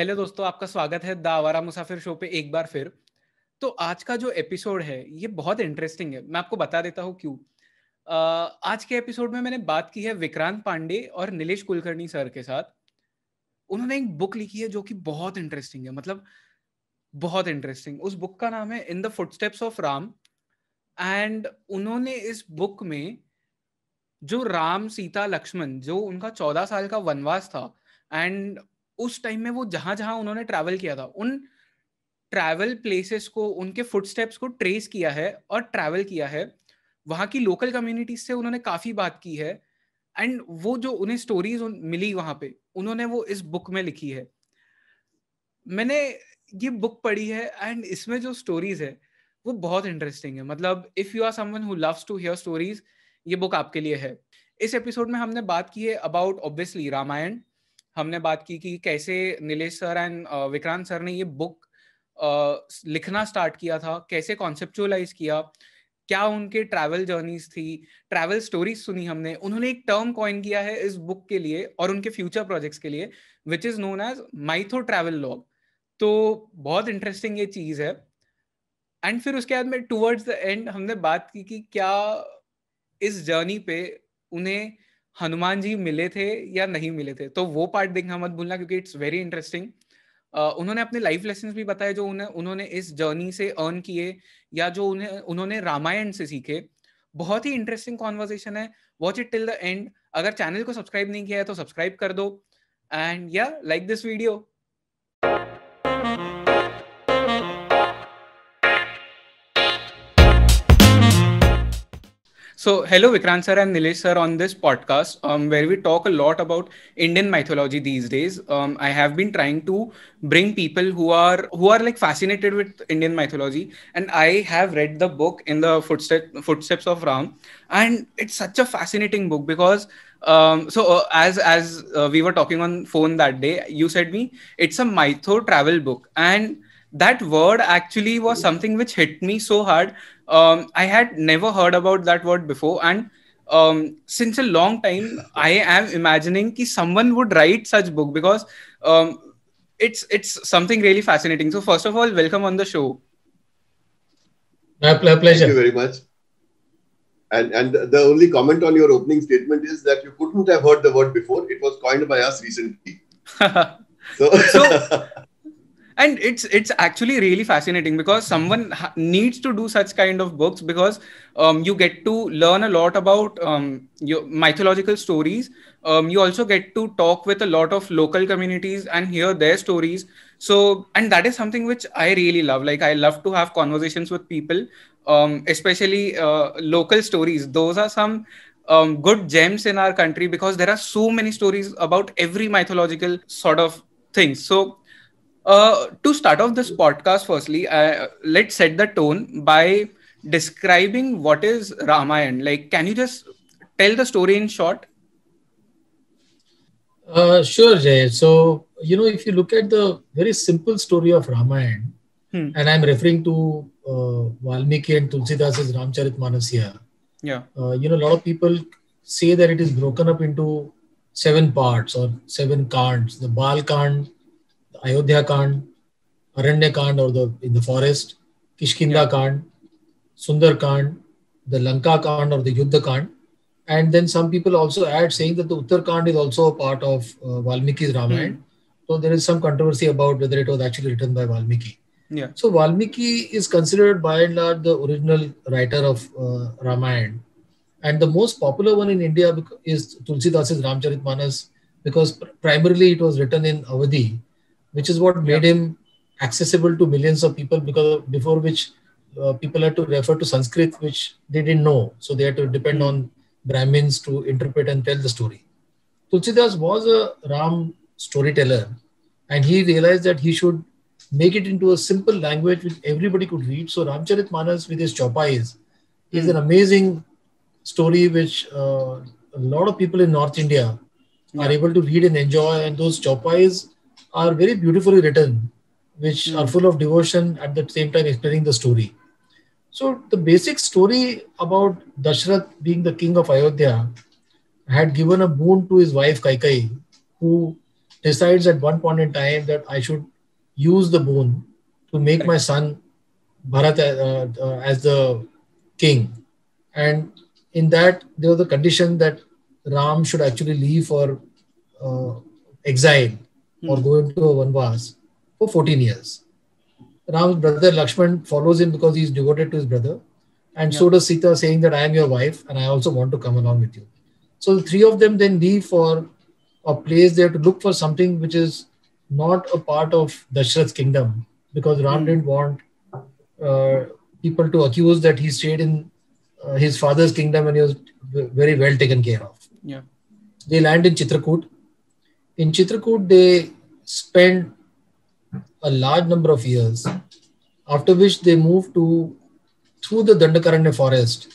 Hello दोस्तों आपका स्वागत है द आवारा मुसाफिर शो पे एक बार फिर। तो आज का जो एपिसोड है, ये बहुत इंटरेस्टिंग है। मैं आपको बता देता हूँ क्यों। आज के एपिसोड में मैंने बात की है विक्रांत पांडे और नीलेश कुलकर्णी सर के साथ। उन्होंने एक बुक लिखी है जो कि बहुत इंटरेस्टिंग है मतलब बहुत इंटरेस्टिंग उस बुक का नाम है in the footsteps of Ram and उन्होंने इस बुक में जो राम सीता लक्ष्मण, जो उनका चौदह साल का वनवास था एंड उस टाइम में वो जहाँ जहाँ उन्होंने ट्रैवल किया था, उन ट्रैवल प्लेसेस को, उनके फुटस्टेप्स को ट्रेस किया है और ट्रैवल किया है, वहाँ की लोकल कम्युनिटीज से उन्होंने काफ़ी बात की है एंड वो जो उन्हें स्टोरीज मिली वहाँ पे, उन्होंने वो इस बुक में लिखी है। मैंने ये बुक पढ़ी है एंड इसमें जो स्टोरीज है, वो बहुत इंटरेस्टिंग है। मतलब if you are someone who loves to hear stories ये बुक आपके लिए है। इस एपिसोड में हमने बात की है अबाउट ऑब्वियसली रामायण हमने बात की कि कैसे Nilesh sir and Vikrant sir ने ये बुक लिखना स्टार्ट किया था, कैसे कॉन्सेप्चुअलाइज किया, क्या उनके ट्रैवल जर्नीज थी ट्रैवल स्टोरीज सुनी हमने, उन्होंने एक टर्म कॉइन किया है इस बुक के लिए और उनके फ्यूचर प्रोजेक्ट्स के लिए which is known as mytho travel log तो बहुत इंटरेस्टिंग ये चीज़ है। एंड फिर उसके बाद में टूवर्ड्स द एंड हमने बात की कि क्या इस जर्नी पे उन्हें हनुमान जी मिले थे या नहीं मिले थे? तो वो पार्ट देखना मत भूलना क्योंकि इट्स वेरी इंटरेस्टिंग उन्होंने अपने लाइफ लेसन भी बताए जो उन्हें, उन्होंने इस जर्नी से अर्न किए या जो उन्हें, उन्होंने रामायण से सीखे। बहुत ही इंटरेस्टिंग कॉन्वर्जेशन है। Watch it till the end अगर चैनल को सब्सक्राइब नहीं किया है तो सब्सक्राइब कर दो। एंड या like this video So, hello Vikrant sir and Nilesh sir on this podcast, um, where we talk a lot about Indian mythology these days. Um, I have been trying to bring people who are who are like fascinated with Indian mythology, and I have read the book in the footsteps footsteps of Ram, and it's such a fascinating book because. Um, so uh, as as uh, we were talking on phone that day, you said me it's a mytho travel book, and that word actually was something which hit me so hard um, I had never heard about that word before, and um, since a long time, I am imagining that someone would write such book because um, it's it's something really fascinating. So first of all, welcome on the show. My pleasure. Thank you very much. And and the only comment on your opening statement is that you couldn't have heard the word before. It was coined by us recently. so, so and it's it's actually really fascinating because someone ha- needs to do such kind of books because um, you get to learn a lot about um, your mythological stories. Um, you also get to talk with a lot of local communities and hear their stories. So and that is something which i really love. Like i love to have conversations with people um, especially uh, local stories. Those are some um, good gems in our country because there are so many stories about every mythological sort of thing so uh, to start off this podcast, firstly, uh, let's set the tone by describing what is Ramayan. Like, can you just tell the story in short? Uh, sure, Jay. So, you know, if you look at the very simple story of Ramayan, hmm. and I'm referring to uh, Valmiki and Tulsidas's Ramcharitmanas here. Yeah. Uh, you know, a lot of people say that it is broken up into seven parts or seven kands. The Bal Kand, Ayodhya Kand, Aranya Kand or the in the forest, Kishkinda yeah. Kand, Sundar Kand, the Lanka Kand or the Yuddha Kand. And then some people also add saying that the Uttar Kand is also a part of uh, Valmiki's Ramayana. Mm. So there is some controversy about whether it was actually written by Valmiki. Yeah. So Valmiki is considered by and large the original writer of uh, Ramayana. And the most popular one in India is Tulsidasa's Ramcharitmanas because primarily it was written in Awadhi which is what made yeah. him accessible to millions of people because before which uh, people had to refer to Sanskrit, which they didn't know. So they had to depend on Brahmins to interpret and tell the story. Tulsidas was a Ram storyteller and he realized that he should make it into a simple language which everybody could read. So Ramcharit Manas with his chopais is an hmm. amazing story which uh, a lot of people in North India yeah. are able to read and enjoy. And those chopais are very beautifully written, which mm. are full of devotion at the same time explaining the story. So the basic story about Dashrath being the king of Ayodhya had given a boon to his wife Kaikai, who decides at one point in time that I should use the boon to make my son Bharat uh, uh, as the king. And in that, there was a condition that Ram should actually leave for uh, exile or Hmm. go into a vanvas for 14 years. Ram's brother Lakshman follows him because he's devoted to his brother. And so does Sita, saying that I am your wife and I also want to come along with you. So the three of them then leave for a place there to look for something which is not a part of Dashrath's kingdom because Ram Hmm. didn't want uh, people to accuse that he stayed in uh, his father's kingdom and he was very well taken care of. Yeah. They land in Chitrakoot. In Chitrakoot, they spend a large number of years, after which they move to, through the Dandakaranya forest,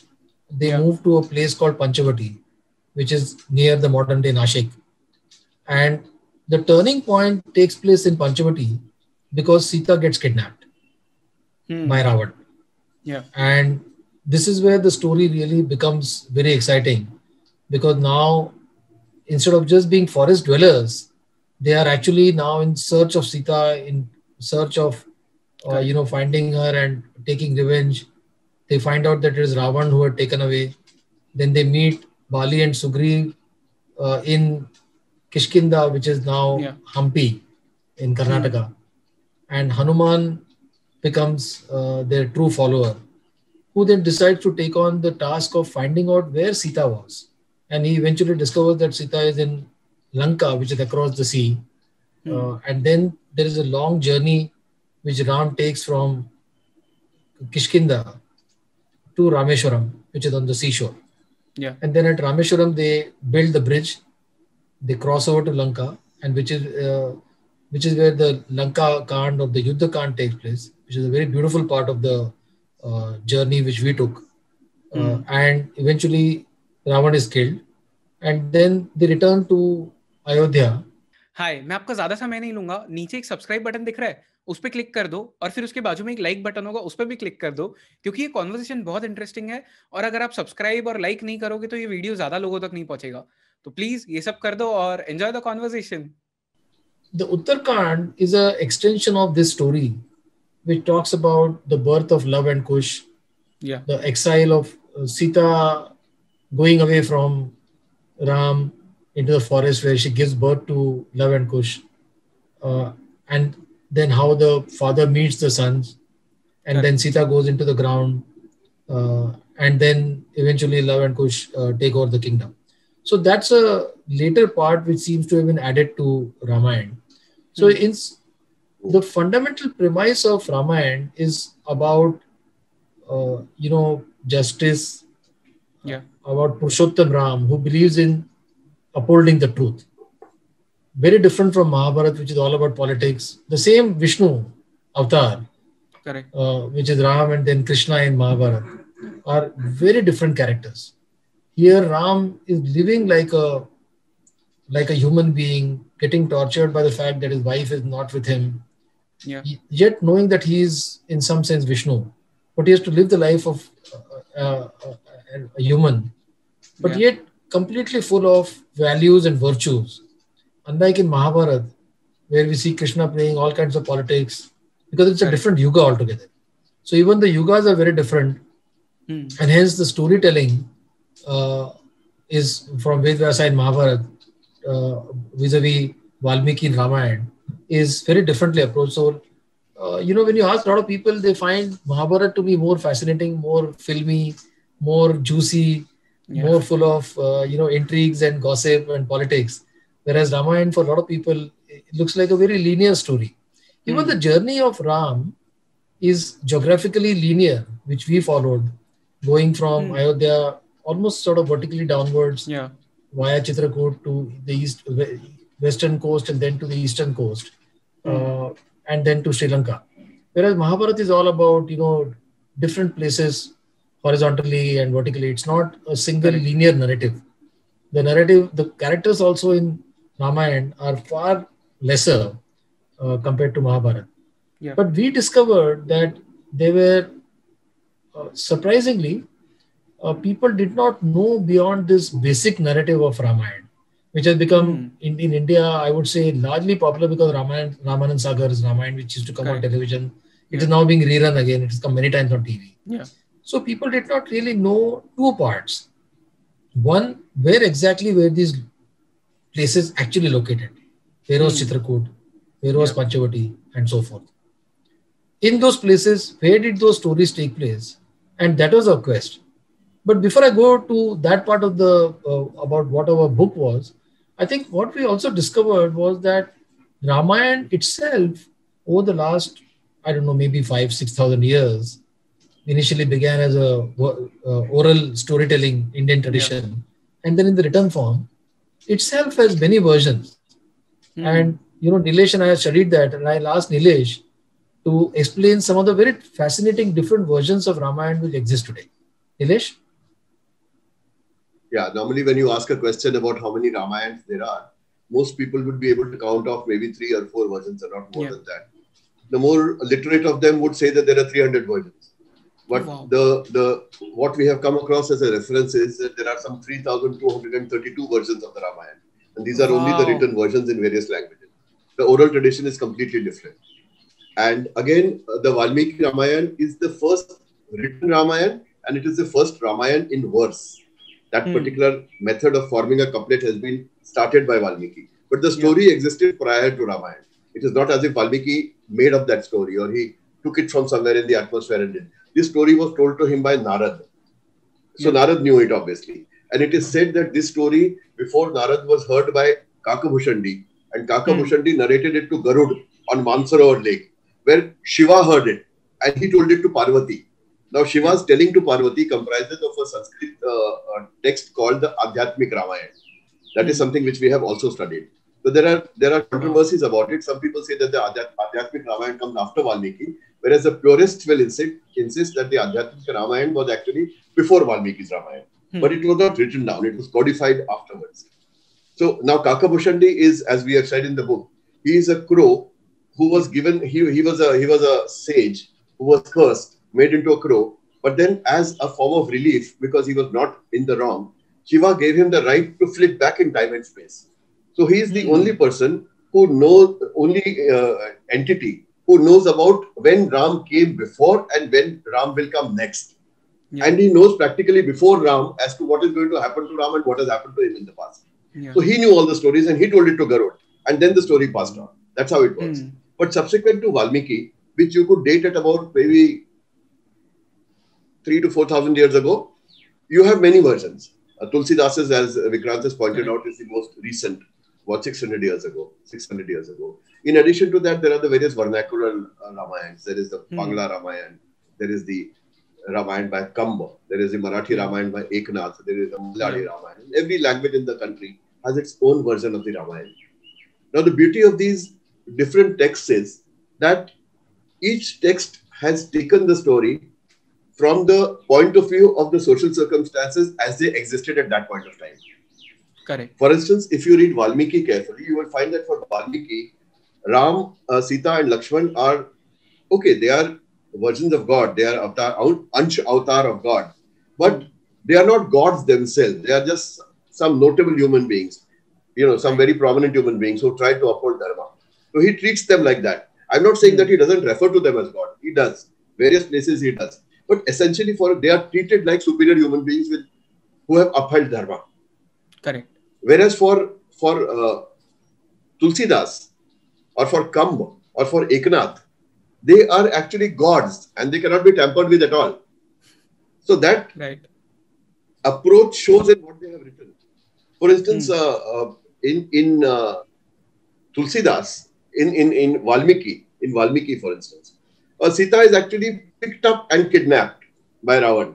they Yeah. move to a place called Panchavati, which is near the modern day Nashik. And the turning point takes place in Panchavati because Sita gets kidnapped Hmm. by Ravan. Yeah. And this is where the story really becomes very exciting because now, instead of just being forest dwellers, they are actually now in search of Sita, in search of, uh, you know, finding her and taking revenge. They find out that it is Ravan who had taken away. Then they meet Bali and Sugriv uh, in Kishkinda, which is now Yeah. Hampi in Karnataka. And Hanuman becomes uh, their true follower, who then decides to take on the task of finding out where Sita was. And he eventually discovers that Sita is in Lanka, which is across the sea. Hmm. Uh, and then there is a long journey which Ram takes from Kishkinda to Rameshwaram, which is on the seashore. Yeah. And then at Rameshwaram, they build the bridge. They cross over to Lanka, and which is uh, which is where the Lanka Kand or the Yuddha Kand takes place, which is a very beautiful part of the uh, journey which we took. Uh, Mm. and eventually, Ravan is killed, and then they return to Ayodhya. Hi मैं आपका ज़्यादा समय नहीं लूँगा। नीचे एक subscribe button दिख रहा है उस पर क्लिक कर दो और फिर उसके बाजू में एक लाइक बटन होगा उस पर भी क्लिक कर दो क्योंकि ये कॉन्वर्सेशन बहुत इंटरेस्टिंग है और अगर आप सब्सक्राइब और लाइक नहीं करोगे तो ये वीडियो ज़्यादा लोगों तक नहीं पहुंचेगा। तो प्लीज़ ये सब कर दो और enjoy the conversation The Uttarakhand is an extension of this story, which talks about the birth of love and Kush, या the exile of uh, Sita going away from Ram into the forest where she gives birth to Love and Kush, uh, and then how the father meets the sons, and then Sita goes into the ground, uh, and then eventually Love and Kush uh, take over the kingdom. So that's a later part which seems to have been added to Ramayana. So Hmm. in the fundamental premise of Ramayana is about uh, you know justice yeah. about Purushottam Ram, who believes in upholding the truth. Very different from Mahabharata, which is all about politics. The same Vishnu avatar, uh, which is Ram and then Krishna in Mahabharata, are very different characters. Here, Ram is living like a like a human being, getting tortured by the fact that his wife is not with him. Yeah. Yet knowing that he is in some sense Vishnu, but he has to live the life of uh, uh uh, a human, but Yeah. yet completely full of values and virtues. Unlike in Mahabharata, where we see Krishna playing all kinds of politics, because it's a different yuga altogether. So even the yugas are very different, Hmm. and hence the storytelling uh, is from Ved Vyasa and Mahabharata uh, vis-a-vis Valmiki and Ramayana is very differently approached. So, uh, you know, when you ask a lot of people, they find Mahabharata to be more fascinating, more filmy, more juicy, Yeah. more full of uh, you know intrigues and gossip and politics. Whereas Ramayana, for a lot of people, it looks like a very linear story. Even Hmm. the journey of Ram is geographically linear, which we followed, going from Hmm. Ayodhya almost sort of vertically downwards Yeah. via Chitrakoot to the east, western coast, and then to the eastern coast, uh, and then to Sri Lanka. Whereas Mahabharata is all about you know different places horizontally and vertically. It's not a single linear narrative. The narrative, the characters also in Ramayana are far lesser uh, compared to Mahabharata. Yeah. But we discovered that they were uh, surprisingly uh, people did not know beyond this basic narrative of Ramayana. which has become mm. in, in India, I would say, largely popular because Raman, Ramanand Sagar's Ramayana, which used to come on television, it yeah. is now being rerun again. It has come many times on TV. Yeah. So people did not really know two parts. One, where exactly were these places actually located? Where was mm. Chitrakoot? Where was yeah. Panchavati? And so forth. In those places, where did those stories take place? And that was our quest. But before I go to that part of the uh, about what our book was, I think what we also discovered was that Ramayana itself, over the last I don't know maybe five six thousand years, initially began as a uh, oral storytelling Indian tradition, yeah. and then in the written form, itself has many versions. Mm. And you know, Nilesh and I have studied that, and I'll ask Nilesh to explain some of the very fascinating different versions of Ramayana which exist today. Nilesh? Yeah, normally when you ask a question about how many Ramayans there are, most people would be able to count off maybe three or four versions or not more yeah. than that. The more literate of them would say that there are 300 versions. But wow. the, the what we have come across as a reference is that there are some 3,232 versions of the Ramayana. And these are wow. only the written versions in various languages. The oral tradition is completely different. And again, the Valmiki Ramayana is the first written Ramayana and it is the first Ramayana in verse. That hmm. particular method of forming a couplet has been started by Valmiki. But the story yeah. existed prior to Ramayana. It is not as if Valmiki made up that story or he took it from somewhere in the atmosphere and did. This story was told to him by Narad. So yeah. Narad knew it obviously. And it is said that this story before Narad was heard by Kakabhushandi and Kakabhushandi hmm. narrated it to Garud on Mansarovar Lake where Shiva heard it and he told it to Parvati. Now, Shiva's telling to Parvati comprises of a Sanskrit uh, uh, text called the Adhyatmik Ramayana. That is something which we have also studied. So there are there are controversies about it. Some people say that the Adhyatmik Ramayana comes after Valmiki, whereas the purists will insist, insist that the Adhyatmik Ramayana was actually before Valmiki's Ramayana. Hmm. But it was not written down, it was codified afterwards. So now Kakabhushandi is, as we have said in the book, he is a crow who was given he, he was a he was a sage who was cursed, made into a crow, but then as a form of relief because he was not in the wrong, Shiva gave him the right to flit back in time and space. So he is the mm-hmm. only person who knows only uh, entity who knows about when Ram came before and when Ram will come next. Yeah. And he knows practically before Ram as to what is going to happen to Ram and what has happened to him in the past. Yeah. So he knew all the stories and he told it to Garud. And then the story passed on. That's how it works. Mm. But subsequent to Valmiki, which you could date at about maybe three to four thousand years ago, you have many versions. Uh, Tulsidasa's, as Vikrant has pointed out, is the most recent, about 600 years ago. 600 years ago. In addition to that, there are the various vernacular uh, Ramayans. There is the hmm. Bangla Ramayan. There is the Ramayan by Kamba. There is the Marathi Ramayan by Eknath. There is the Malayali yeah. Ramayana. Every language in the country has its own version of the Ramayana. Now, the beauty of these different texts is that each text has taken the story from the point of view of the social circumstances as they existed at that point of time. Correct. For instance, if you read Valmiki carefully, you will find that for Valmiki, Ram, uh, Sita, and Lakshman are okay. They are versions of God. They are avatar, Ansh avatar of God, but they are not gods themselves. They are just some notable human beings. You know, some very prominent human beings who try to uphold dharma. So he treats them like that. I'm not saying that he doesn't refer to them as God. He does. Various places he does. But essentially, for they are treated like superior human beings with who have upheld dharma. Correct. Whereas for for uh, Tulsidas or for Kamb or for Eknath, they are actually gods and they cannot be tampered with at all. So that right. approach shows in what they have written. For instance, hmm. uh, uh, in in uh, Tulsidas, in, in, in Valmiki, in Valmiki, for instance. Uh, Sita is actually picked up and kidnapped by Ravan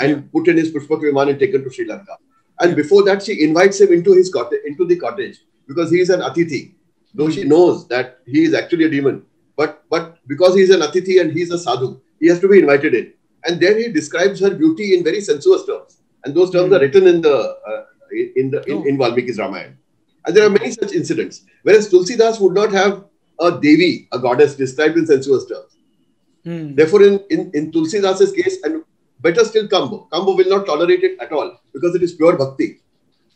and put in his Pushpak Viman and taken to Sri Lanka. And before that, she invites him into his cottage, into the cottage because he is an Atithi, though she knows that he is actually a demon. But but because he is an Atithi and he is a sadhu, he has to be invited in. And then he describes her beauty in very sensuous terms, and those terms mm. are written in the uh, in the in, oh. in Valmiki's Ramayana. And there are many such incidents. Whereas Tulsidas would not have a Devi, a goddess, described in sensuous terms. Hmm. Therefore, in, in, in Tulsidas's case, and better still Kambo, Kambo will not tolerate it at all because it is pure bhakti.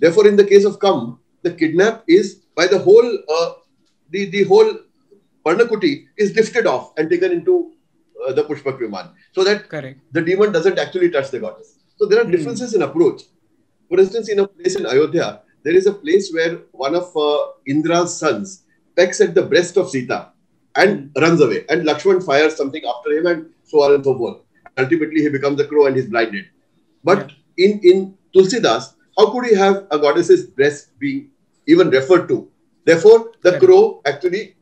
Therefore, in the case of Kam, the kidnap is by the whole uh, the the whole Parnakuti is lifted off and taken into uh, the Pushpak Viman so that Correct. the demon doesn't actually touch the goddess. So there are Hmm. differences in approach. For instance, in a place in Ayodhya, there is a place where one of uh, Indra's sons pecks at the breast of Sita and runs away. And Lakshman fires something after him and so on and so forth. Ultimately, he becomes a crow and he's blinded. But yeah. in, in Tulsidas, how could he have a goddess's breast being even referred to? Therefore, the Correct. crow actually,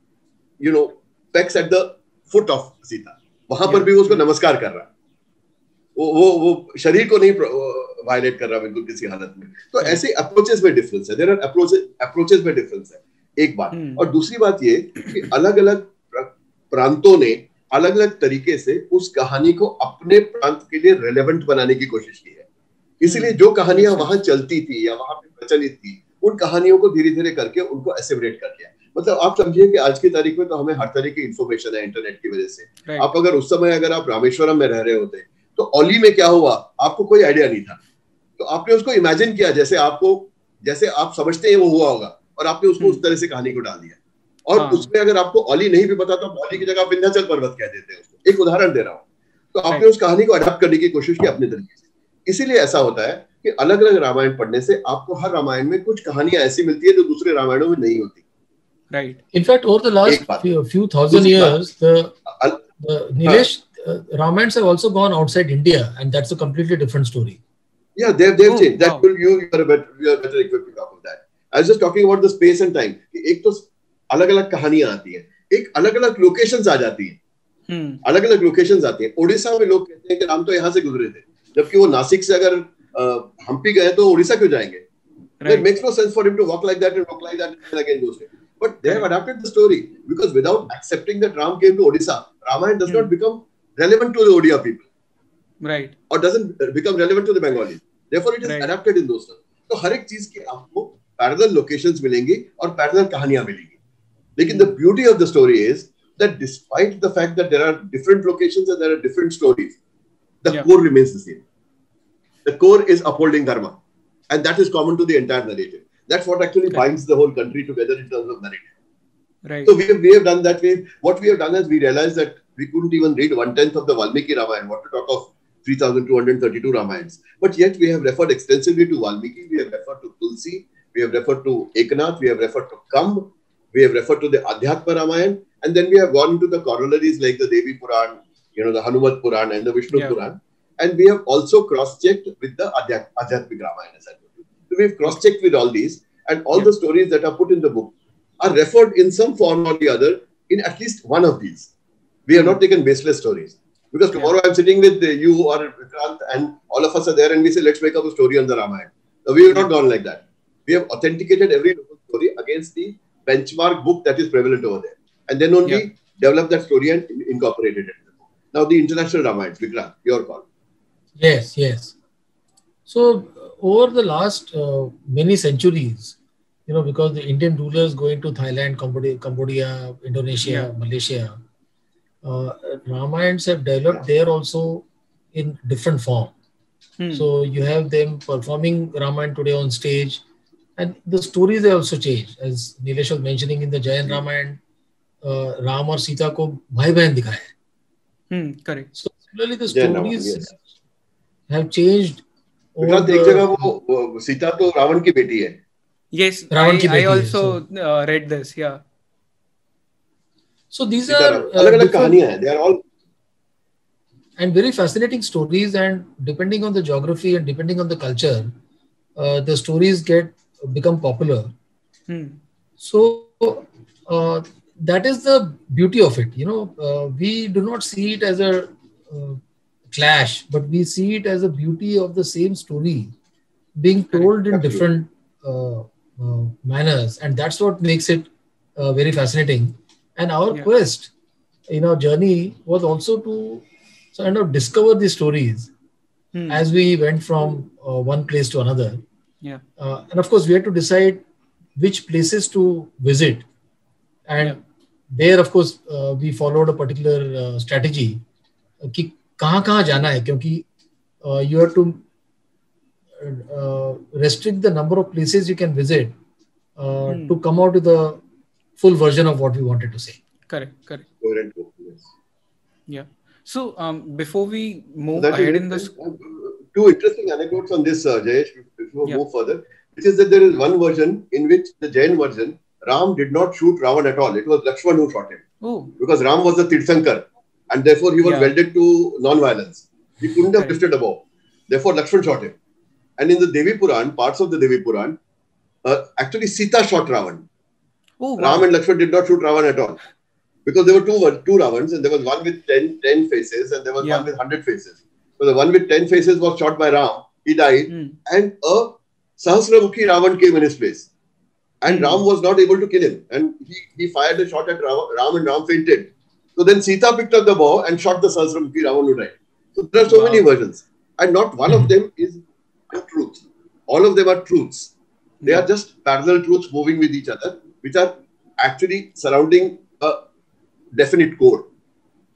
you know, pecks at the foot of Sita. वहाँ पर Yeah. भी वो उसको नमस्कार कर रहा है वो वो वो शरीर को नहीं वायलेट कर रहा बिल्कुल किसी हालत में तो. ऐसे अप्रोचेस में डिफरेंस है देर आर अप्रोचेस में डिफरेंस है एक बात Hmm. और दूसरी बात ये कि अलग अलग प्रांतों ने अलग अलग तरीके से उस कहानी को अपने प्रांत के लिए रेलेवेंट बनाने की कोशिश की है। इसीलिए जो कहानियाँ वहाँ चलती थी या वहाँ पे प्रचलित थी उन कहानियों को धीरे धीरे करके उनको एसेबरेट कर लिया। मतलब आप समझिए कि आज की तारीख में तो हमें हर तरह की इंफॉर्मेशन है इंटरनेट की वजह से। आप अगर उस समय अगर आप रामेश्वरम में रह रहे होते तो ओली में क्या हुआ? आपको कोई आइडिया नहीं था। तो आपने उसको इमेजिन किया जैसे आपको जैसे आप समझते हैं वो हुआ होगा और आपने उसको उस हम्म। तरह से कहानी को डाल दिया। और हाँ। उसमें अगर आपको ओली नहीं भी पता तो आप ओली की जगह विंध्याचल पर्वत कह देते हैं उसको एक उदाहरण दे रहा हूँ तो आपने उस कहानी को अडाप्ट करने की कोशिश की अपने तरीके से इसीलिए ऐसा होता है कि अलग अलग रामायण पढ़ने से आपको हर रामायण में कुछ कहानियाँ ऐसी मिलती है जो दूसरे रामायणों में नहीं होती Right. In fact, over the last एक बात। few, few thousand दूसरी बात। years, the, Al- the Nilesh uh, Ramayans have also gone outside India, and that's a completely different story. Yeah, they've they've Oh, changed. That wow. will you you are better you are better equipped to talk of that. I was just talking about the space and time. एक तो अलग अलग कहानियाँ आती है। एक अलग अलग लोकेशन आ जाती है। अलग अलग लोकेशन आती है। ओडिशा में लोग कहते हैं कि राम तो यहाँ से गुजरे थे जबकि वो नासिक से अगर हम्पी गए तो ओडिशा क्यों जाएँगे? और पैरल कहानियाँ मिलेंगी। Like the beauty of the story is that despite the fact that there are different locations and there are different stories, the yeah. core remains the same. The core is upholding dharma. And that is common to the entire narrative. That's what actually okay. binds the whole country together in terms of narrative. Right. So we have, we have done that way. What we have done is we realized that we couldn't even read one tenth of the Valmiki Ramayana. What to talk of 3,232 Ramayans. But yet we have referred extensively to Valmiki, we have referred to Tulsi, we have referred to Ekanath, we have referred to Kamb. We have referred to the Adhyatma Ramayana, and then we have gone into the corollaries like the Devi Puran, you know, the Hanumat Puran and the Vishnu Yeah. Puran. And we have also cross-checked with the Adhyat- Adhyatmic Ramayana. So we've cross-checked with all these, and all Yeah. the stories that are put in the book are referred in some form or the other in at least one of these. We have not taken baseless stories. Because Yeah. tomorrow I'm sitting with you or Vikrant and all of us are there and we say, let's make up a story on the Ramayana. We have not gone like that. We have authenticated every story against the benchmark book that is prevalent over there. And then only Yeah. develop that story and in- incorporated it in the book. Now the international Ramayana, Vikrant, your call. Yes, yes. So over the last uh, many centuries, you know, because the Indian rulers going to Thailand, Cambodia, Cambodia Indonesia, Yeah. Malaysia, uh, Ramayans have developed there also in different form. Hmm. So you have them performing Ramayana today on stage, and the stories they also change. As Nilesh was mentioning in the Jayan Ramayana, uh, Ram और सीता को भाई बहन दिखाया है. Hmm. Correct. So similarly, the Jayan Ramayana, stories yes. have changed. over Vikrant एक the- जगह वो वो सीता तो रावण की बेटी है Yes. Ravan I, ki I beti hai, also uh, read this. Yeah. So these Sita are Ravan uh, अलग अलग different कहानियां हैं they are all and very fascinating stories. And depending on the geography and depending on the culture, uh, the stories get become popular. Hmm. So uh, that is the beauty of it. You know, uh, we do not see it as a uh, clash, but we see it as a beauty of the same story being told in different uh, uh, manners, and that's what makes it uh, very fascinating. And our Yeah. quest in our journey was also to kind of discover these stories Hmm. as we went from uh, one place to another. Yeah. Uh, and of course, we had to decide which places to visit. And Yeah. there, of course, uh, we followed a particular uh, strategy uh, कि कहाँ कहाँ जाना है क्योंकि uh, you have to uh, restrict the number of places you can visit uh, hmm. to come out with a full version of what we wanted to say. Correct, correct. Yes. Yeah. So um, before we move so ahead in this, uh, two interesting anecdotes on this, uh, Jayesh. Before we yeah. move further, which is that there is one version in which the Jain version, Ram did not shoot Ravan at all. It was Lakshman who shot him. Oh. Because Ram was a Tirthankar, and therefore he was yeah. welded to non-violence. He couldn't have right. lifted a bow. Therefore, Lakshman shot him. And in the Devi Puran, parts of the Devi Puran, uh, actually Sita shot Ravan. Oh, wow. Ram and Lakshman did not shoot Ravan at all. Because there were two, two Ravans, and there was one with 10, 10 faces, and there was yeah. one with 100 faces. So the one with 10 faces was shot by Ram. He died. Mm. And a Sahasramukhi Ravan came in his place. And mm. Ram was not able to kill him. And he, he fired a shot at Ram, Ram and Ram fainted. So then Sita picked up the bow and shot the Sahasramukhi Ravan who died. So there are so wow. many versions. And not one of hmm. them is a truth. All of them are truths. They yeah. are just parallel truths moving with each other, which are actually surrounding a definite core.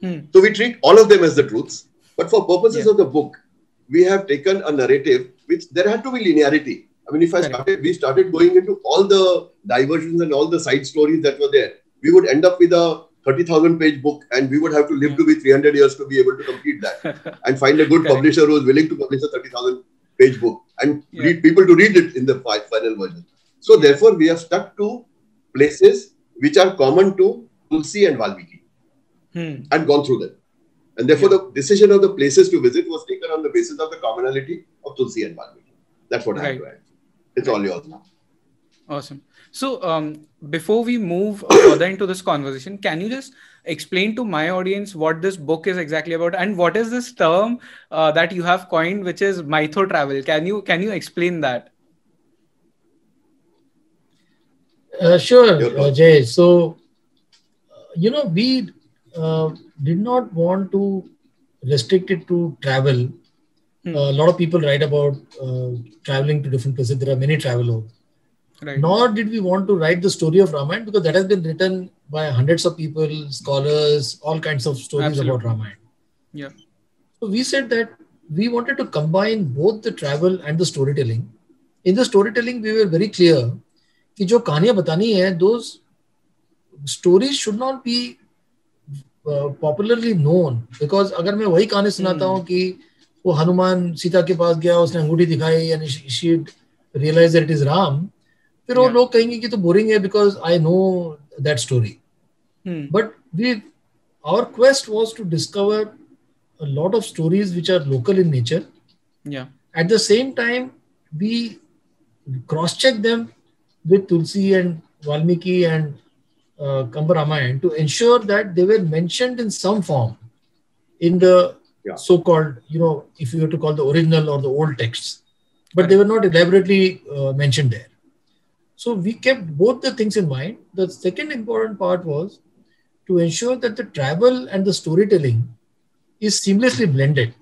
Hmm. So we treat all of them as the truths. But for purposes yeah. of the book, we have taken a narrative which there had to be linearity. I mean, if I started, we started going into all the diversions and all the side stories that were there, we would end up with a 30,000 page book and we would have to live to be 300 years to be able to complete that and find a good Correct. publisher who is willing to publish a 30,000 page book and yeah. read people to read it in the final version. So yeah. therefore, we are stuck to places which are common to Tulsi and Valmiki hmm. and gone through them. And therefore, yeah. the decision of the places to visit was taken on the basis of the commonality of Tulsi and Valmiki. That's what right. I have to add. It's right. all yours now. Awesome. So, um, before we move further into this conversation, can you just explain to my audience what this book is exactly about, and what is this term uh, that you have coined, which is mytho travel? Can you can you explain that? Uh, sure, Jay. So, uh, you know, we uh, did not want to restrict it to travel. Hmm. Uh, a lot of people write about uh, traveling to different places. There are many travelers Right. Nor did we want to write the story of Ramayana because that has been written by hundreds of people, scholars, all kinds of stories Absolutely. about Ramayana. Yeah. So we said that we wanted to combine both the travel and the storytelling. In the storytelling, we were very clear कि जो कहानियां बतानी है those stories should not be popularly known because अगर मैं वही कहानी सुनाता हूँ hmm. कि वो हनुमान सीता के पास गया उसने अंगूठी दिखाई यानी she realise that is Ram फिर yeah. वो लोग कहेंगे कि तो बोरिंग है because I know that story but we our quest was to discover lot of stories which are local in nature at the same time we cross check them with Tulsi and Valmiki and uh, Kambaramayan to ensure that they were mentioned in some form in the yeah. so-called, you know, if you were to call the original or the old texts, but they were not elaborately uh, mentioned there. So we kept both the things in mind. The second important part was to ensure that the travel and the storytelling is seamlessly blended.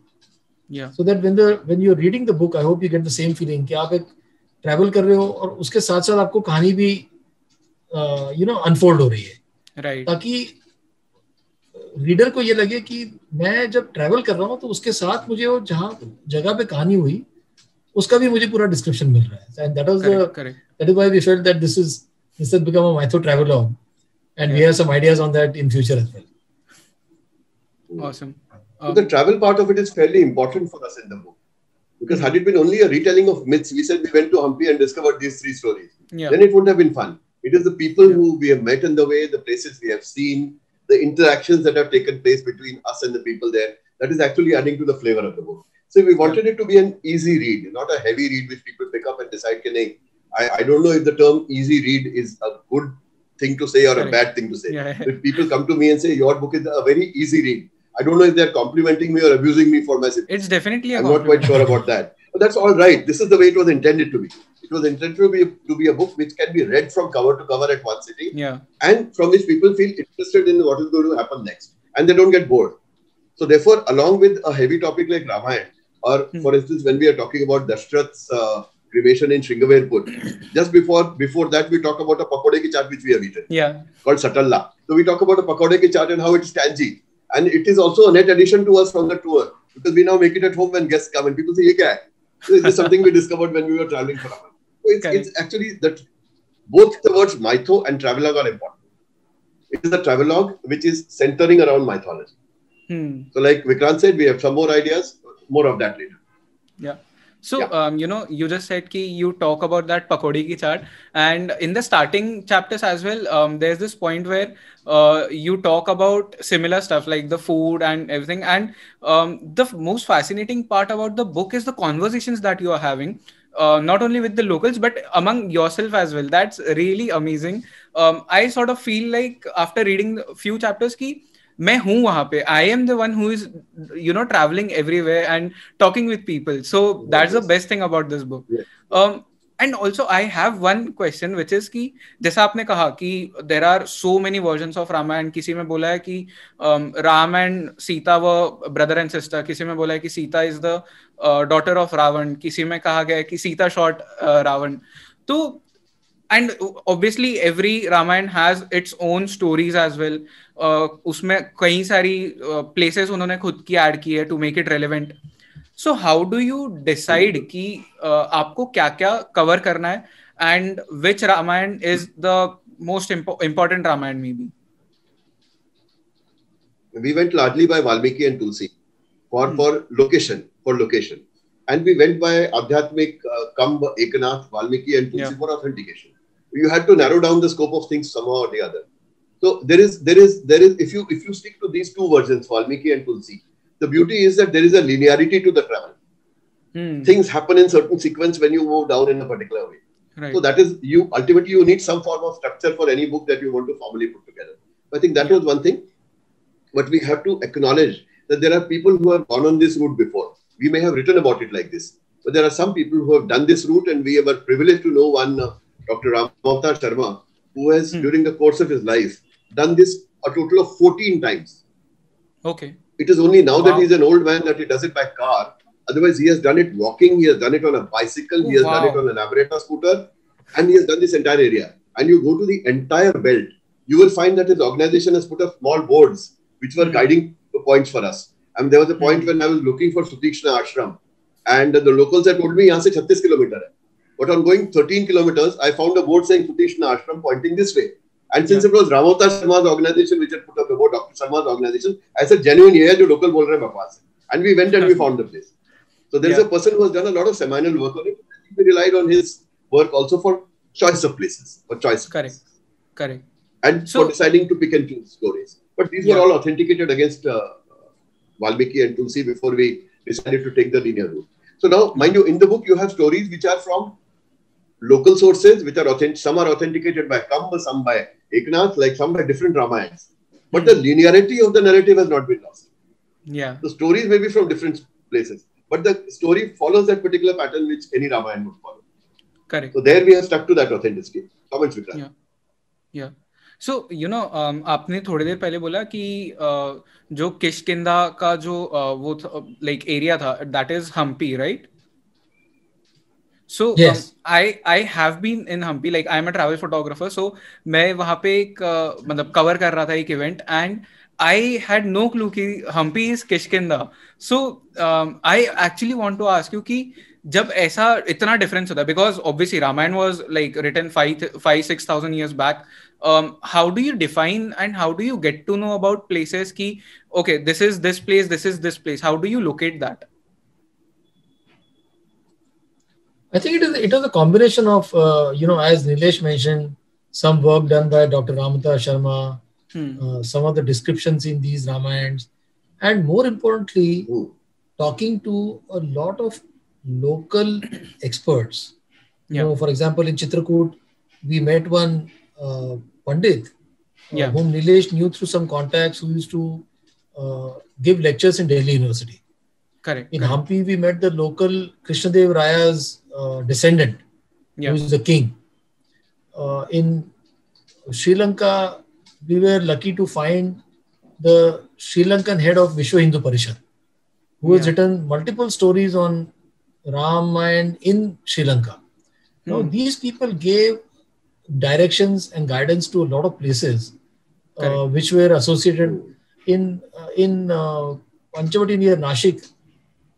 Yeah. So that when the when you're reading the book, I hope you get the same feeling कि आप एक travel कर रहे हो और उसके साथ साथ आपको कहानी भी यू नो अनफोल्ड हो रही है right. ताकि रीडर को ये लगे कि मैं जब ट्रैवल कर रहा हूँ तो उसके साथ मुझे वो जहाँ जगह पे कहानी हुई उसका भी मुझे पूरा डिस्क्रिप्शन मिल रहा है and that was the that is why we felt that this is this has become a mytho and yeah. we have some ideas on that in future as well awesome um, so the travel part of it is fairly important for us in the book because had it been only a retelling of myths we said we went to Hampi and discovered these three stories yeah. then it wouldn't have been fun it is the people who we have met in the way the places we have seen the interactions that have taken place between us and the people there that is actually adding to the flavor of the book so we wanted it to be an easy read not a heavy read which people pick up and decide can I I, don't know if the term easy read is a good thing to say or a bad thing to say. Yeah. If people come to me and say your book is a very easy read, I don't know if they're complimenting me or abusing me for my It's definitely. I'm not quite sure about that. But that's all right. This is the way it was intended to be. It was intended to be to be a book which can be read from cover to cover at one sitting. Yeah. And from which people feel interested in what is going to happen next, and they don't get bored. So therefore, along with a heavy topic like Ramayana, or hmm. for instance, when we are talking about Dashrath's uh, cremation in Shringaverpur. Just before before that, we talk about a pakode ki chaat which we have eaten. Yeah. Called Satalla. So we talk about a pakode ki chaat and how it's tangy. And it is also a net addition to us from the tour because we now make it at home when guests come and people say, "Ye kya hai?" So this is something we discovered when we were traveling for Raman. So it's, it's actually that both the words mytho and travelogue are important. It is a travelogue which is centering around mythology. Hmm. So, like Vikrant said, we have some more ideas. More of that later. Yeah. So, Yeah. um, you know, you just said ki you talk about that pakodi ki chaat, and in the starting chapters as well, um, there's this point where uh, you talk about similar stuff like the food and everything. And um, the f- most fascinating part about the book is the conversations that you are having, uh, not only with the locals but among yourself as well. That's really amazing. Um, I sort of feel like after reading a few chapters ki मैं हूँ वहाँ पे I am the one who is you know travelling everywhere and talking with people so that's the Yes. best thing about this book Yes. um and also i have one question which is कि जैसा आपने कहा कि there are so many versions of Ramayan किसी में बोला है कि um, राम एंड सीता व ब्रदर एंड सिस्टर किसी में बोला है कि Sita is the daughter of Ravana किसी में कहा गया है कि सीता शॉट रावण तो and obviously every ramayana has its own stories as well uh, उसमें कई सारी प्लेसेस उन्होंने खुद की ऐड की है to make it relevant so how do you decide कि uh, आपको क्या क्या कवर करना है and which Ramayana is the most important Ramayana maybe We went largely by Valmiki and Tulsi for, Hmm. for location, for location. And we went by Adhyatmik, uh, Kamb, Ekanath, Valmiki, and Tulsi Yeah. for authentication. You had to narrow down the scope of things somehow or the other. So there is, there is, there is. If you if you stick to these two versions, Valmiki and Tulsi, the beauty is that there is a linearity to the travel. Hmm. Things happen in certain sequence when you move down in a particular way. right So that is you ultimately you need some form of structure for any book that you want to formally put together. I think that was one thing. But we have to acknowledge that there are people who have gone on this route before. We may have written about it like this, but there are some people who have done this route, and we were privileged to know one uh, Dr. Ramavtar Sharma, who has, hmm. during the course of his life, done this a total of 14 times. Okay. It is only now wow. that he's an old man that he does it by car. Otherwise, he has done it walking, he has done it on a bicycle, oh, he has wow. done it on an Aberrata scooter, and he has done this entire area. And you go to the entire belt, you will find that his organization has put up small boards which were mm. guiding points for us. And there was a point hmm. when I was looking for Sutikshna Ashram, and the locals had told me, "Yahan se 36 kilometer hai." But on going 13 kilometers, I found a board saying Sutikshna Ashram pointing this way. And since yeah. it was Ramavtar Sharma's organization which had put up the board, Dr. Sharma's organization, I said, genuine, here, the local bol rahe And we went and we found the place. So there's yeah. a person who has done a lot of seminal work on it. We relied on his work also for choice of places, for choice. Correct. Places. Correct. And so, for deciding to pick and choose stories. But these yeah. were all authenticated against uh, Valmiki and Tulsi before we decided to take the linear route. So now, mind you, in the book, you have stories which are from local sources, which are authentic. Some are authenticated by Kamba, some by Eknath, like some by different Ramayans. But the linearity of the narrative has not been lost. yeah The stories may be from different places, but the story follows that particular pattern which any Ramayana would follow. correct So there we have stuck to that authenticity. Comments, Vikrant? Yeah. या सो you know आपने थोड़ी देर पहले बोला कि uh, जो किशकिंदा का जो uh, वो लाइक एरिया था that is Hampi right so Yes. I I have been in Hampi like I am a travel photographer so मैं वहां पे एक uh, मतलब कवर कर रहा था एक event and I had no clue कि Hampi is Kishkindha so I actually want to ask you कि जब ऐसा इतना डिफरेंस होता है because obviously Ramayan was like written five five six thousand years back um, how do you define and how do you get to know about places ki okay this is this place this is this place how do you locate I think it is it is a combination of uh, you know as Nilesh mentioned some work done by Dr. Ramavtar Sharma, hmm. uh, some of the descriptions in these Ramayans, and more importantly, talking to a lot of local experts. You Yeah. know, for example, in Chitrakoot, we met one uh, Pandit, uh, Yeah. whom Nilesh knew through some contacts who used to uh, give lectures in Delhi University. Correct, In. Hampi, we met the local Krishnadev Raya's uh, descendant, yeah who is the king. Uh, in Sri Lanka, we were lucky to find the Sri Lankan head of Vishwa Hindu Parishad, who has written multiple stories on Ramayana in Sri Lanka. Now, Hmm. these people gave directions and guidance to a lot of places uh, which were associated in uh, in uh, Panchavati near Nashik.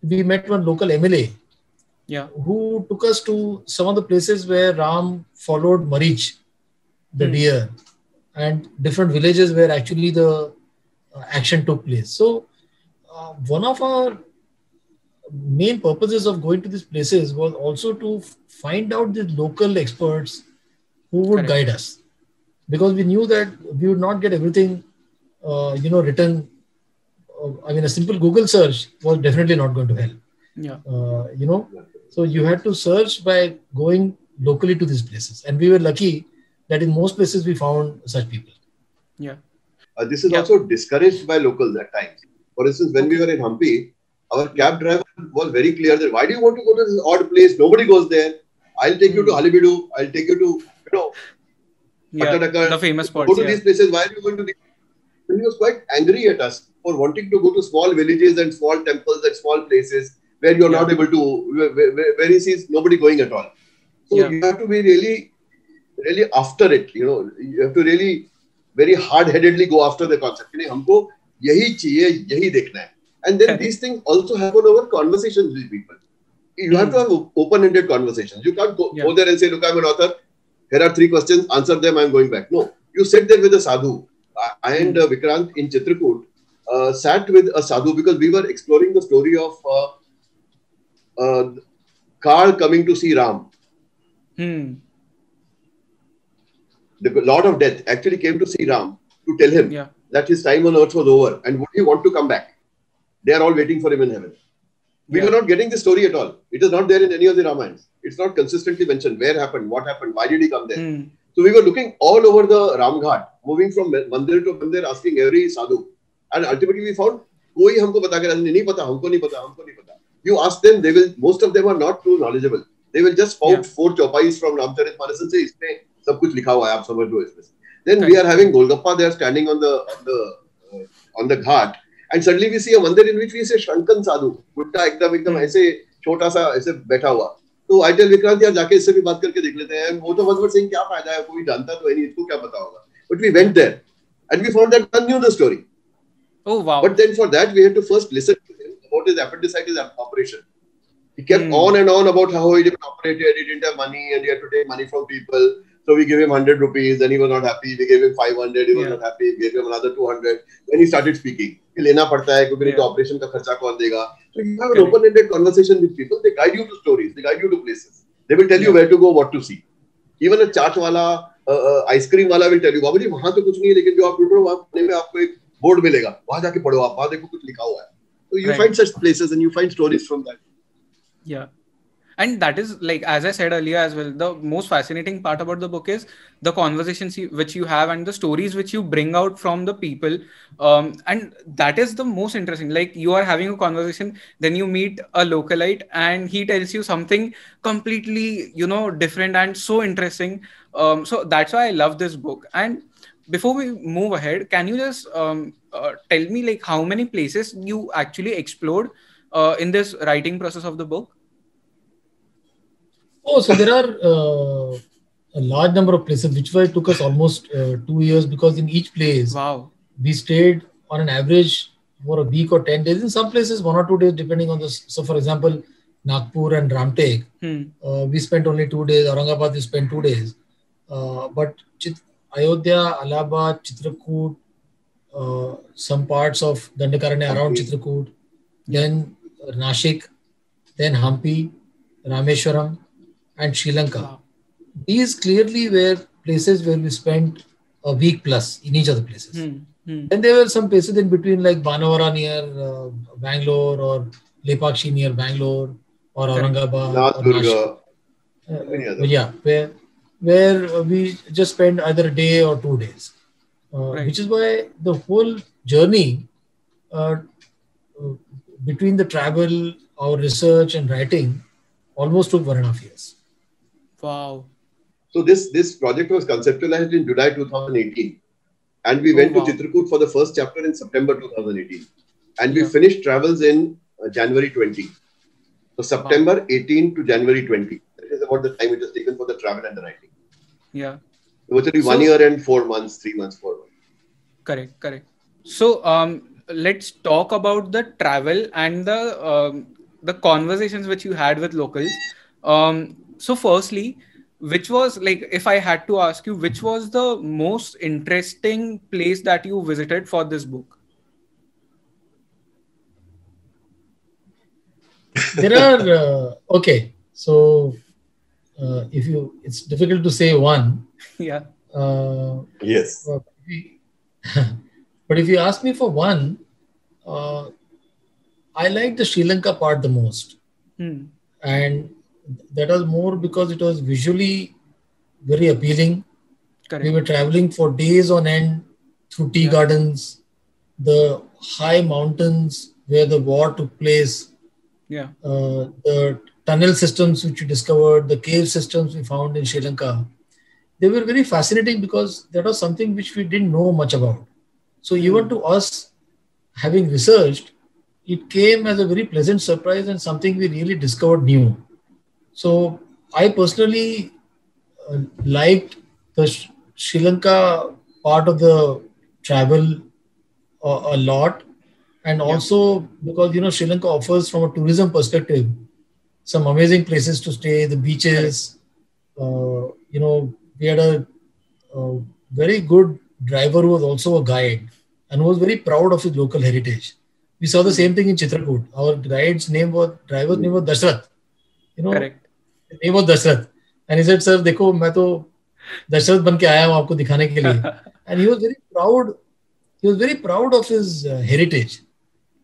We met one local MLA Yeah. Who took us to some of the places where Ram followed Marich, the Hmm. deer, and different villages where actually the uh, action took place. So, uh, one of our main purposes of going to these places was also to find out the local experts who would Correct. guide us because we knew that we would not get everything uh, you know written i mean a simple google search was definitely not going to help Yeah. uh, you know so you had to search by going locally to these places and we were lucky that in most places we found such people Yeah. Uh, this is Yeah. also discouraged by locals at times. For instance, when we were in Hampi, our cab driver was very clear that why do you want to go to this odd place? Nobody goes there. I'll take you to Hmm. Halebidu. I'll take you to you know Yeah. Pattadakal. The famous go to Yeah. these places. Why are you going to these? And he was quite angry at us for wanting to go to small villages and small temples and small places where you're not Yeah. able to, where, where, where he sees nobody going at all. So Yeah. you have to be really, really after it. You know, you have to really very hard-headedly go after the concept. कि नहीं, हमको यही चाहिए, यही देखना है. And then Correct. these things also happen over conversations with people. You have to have open-ended conversations. You can't go, Hmm. Yeah. go there and say, look, I'm an author. Here are three questions. Answer them. I'm going back. No, you sit there with a sadhu. I and uh, Vikrant in Chitrakoot uh, sat with a sadhu because we were exploring the story of uh, uh, Kal coming to see Ram. Hmm. The Lord of Death actually came to see Ram to tell him Yeah. that his time on earth was over and would he want to come back? They are all waiting for him in heaven. We Yeah. were not getting the story at all. It is not there in any of the Ramayans. It's not consistently mentioned. Where happened? What happened? Why did he come there? Hmm. So we were looking all over the Ramghat, moving from mandir to mandir, asking every sadhu. And ultimately we found, कोई हमको बता के नहीं पता हमको नहीं पता हमको नहीं पता you ask them they will most of them are not too knowledgeable they will just quote Yeah. four chaupais from Ramcharitmanas and say इसमें सब कुछ लिखा हुआ है आप समझ लो इसमें then we are having Golgappa there standing on the on the uh, on the ghat and suddenly we see a mandir in which we see Shankan sadhu बुड्ढा एकदम एकदम Hmm. ऐसे छोटा सा ऐसे बैठा हुआ तो आई टेल विक्रांत यार जाके इससे भी बात करके देख लेते हैं वो तो वजवर सिंह क्या फ़ायदा है कोई जानता तो है नहीं इसको क्या पता होगा but we went there and we found that one knew the story Oh wow. but then for that, we had to first listen to him about his appendicitis operation. He kept Hmm. on and on about how he didn't operate it, he didn't have money, and he had to take money from people. So we gave him 100 rupees, then he was not happy. We gave him 500, he was Yeah. not happy. We gave him another 200. Then he started speaking. कि लेना पड़ता है क्योंकि नहीं तो. Operation का खर्चा कौन देगा So you have an Correct. open-ended conversation with people. They guide you to stories. They guide you to places. They will tell you Yeah. where to go, what to see. Even a चाट वाला ice cream वाला will tell you बाबू जी वहां तो कुछ नहीं है लेकिन जो आप ढूंढ रहे हो वहां कोने में आपको एक बोर्ड मिलेगा वहां जाके पढ़ो आप वहां देखो कुछ लिखा हुआ है so you Right. find such places and you find stories from that Yeah. And that is like as I said earlier as well. The most fascinating part about the book is the conversations which you have and the stories which you bring out from the people. Um, and that is the most interesting. Like you are having a conversation, then you meet a localite, and he tells you something completely, you know, different and so interesting. Um, so that's why I love this book. And before we move ahead, can you just um, uh, tell me like how many places you actually explored uh, in this writing process of the book? Oh, so there are uh, a large number of places, which why took us almost uh, two years because in each place Wow. we stayed on an average for a week or 10 days. In some places, one or two days, depending on the. So, for example, Nagpur and Ramtek, Hmm. uh, we spent only two days. Aurangabad, we spent two days. Uh, but Chit- Ayodhya, Allahabad, Chitrakoot, uh, some parts of Dandakaranya around Hampi. Chitrakoot, then Nashik, then Hampi, Rameshwaram, and Sri Lanka. Wow. These clearly were places where we spent a week plus in each of the places. Hmm. Hmm. Then there were some places in between, like Banavara near uh, Bangalore or Lepakshi near Bangalore or Correct. Aurangabad. Or Durga Uh, yeah, where where uh, we just spend either a day or two days, uh, Right. which is why the whole journey uh, uh, between the travel, our research, and writing almost took one and a half years. Wow. so this this project was conceptualized in july 2018 and we Oh, went wow. to chitrakoot for the first chapter in september 2018 and we finished travels in uh, january 20 so september 18 to january 20 that is about the time it has taken for the travel and the writing Yeah. Virtually one So- year and four months, three months, four months. Correct. Correct. So um, let's talk about the travel and the um, the conversations which you had with locals. Um, so, firstly, which was like, if I had to ask you, which was the most interesting place that you visited for this book? there are uh, okay. So, uh, if you, it's difficult to say one. Yeah. Uh, yes. But if you ask me for one, uh, I like the Sri Lanka part the most. Hmm. And that was more because it was visually very appealing. Correct. We were traveling for days on end through tea yeah. gardens, the high mountains where the war took place. Yeah. Uh, the tunnel systems which we discovered, the cave systems we found in Sri Lanka. They were very fascinating because that was something which we didn't know much about. So even hmm. to us, having researched, it came as a very pleasant surprise and something we really discovered new. So I personally uh, liked the Sri Lanka part of the travel uh, a lot, and also yeah. because you know Sri Lanka offers from a tourism perspective some amazing places to stay, the beaches. Uh, you know, we had a, a very good driver who was also a guide and was very proud of his local heritage. We saw the same thing in Chitrakoot. Our guide's name was driver's name was Dashrath. You know, Correct. The name was Dashrath. And he देखो मैं तो दशरथ बन के आया हूँ आपको दिखाने के लिए. and he was very proud. He was very proud of his uh, heritage.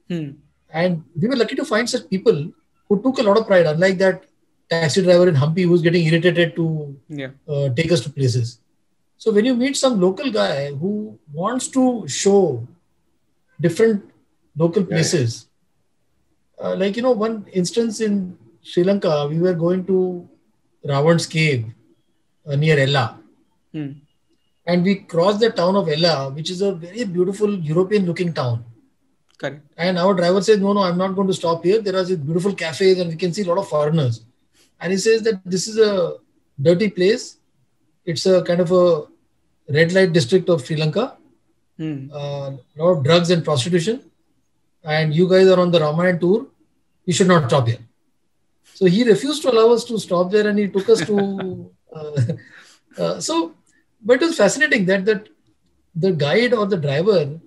Hmm. And we were lucky to find such people who took a lot of pride, unlike that taxi driver in Hampi who's getting irritated to yeah. uh, take us to places. So when you meet some local guy who wants to show different local places, yeah. uh, like you know, one instance in Sri Lanka, we were going to Ravan's cave uh, near Ella. Hmm. And we crossed the town of Ella, which is a very beautiful European looking town. Correct. And our driver says, No, no, I'm not going to stop here. There are these beautiful cafes and we can see a lot of foreigners. And he says that this is a dirty place it's a kind of a red light district of Sri Lanka. Hmm. Uh, a lot of drugs and prostitution. And you guys are on the Ramayan tour. You should not stop here. So he refused to allow us to stop there and he took us to. uh, uh, so, but it was fascinating that, that the guide or the driver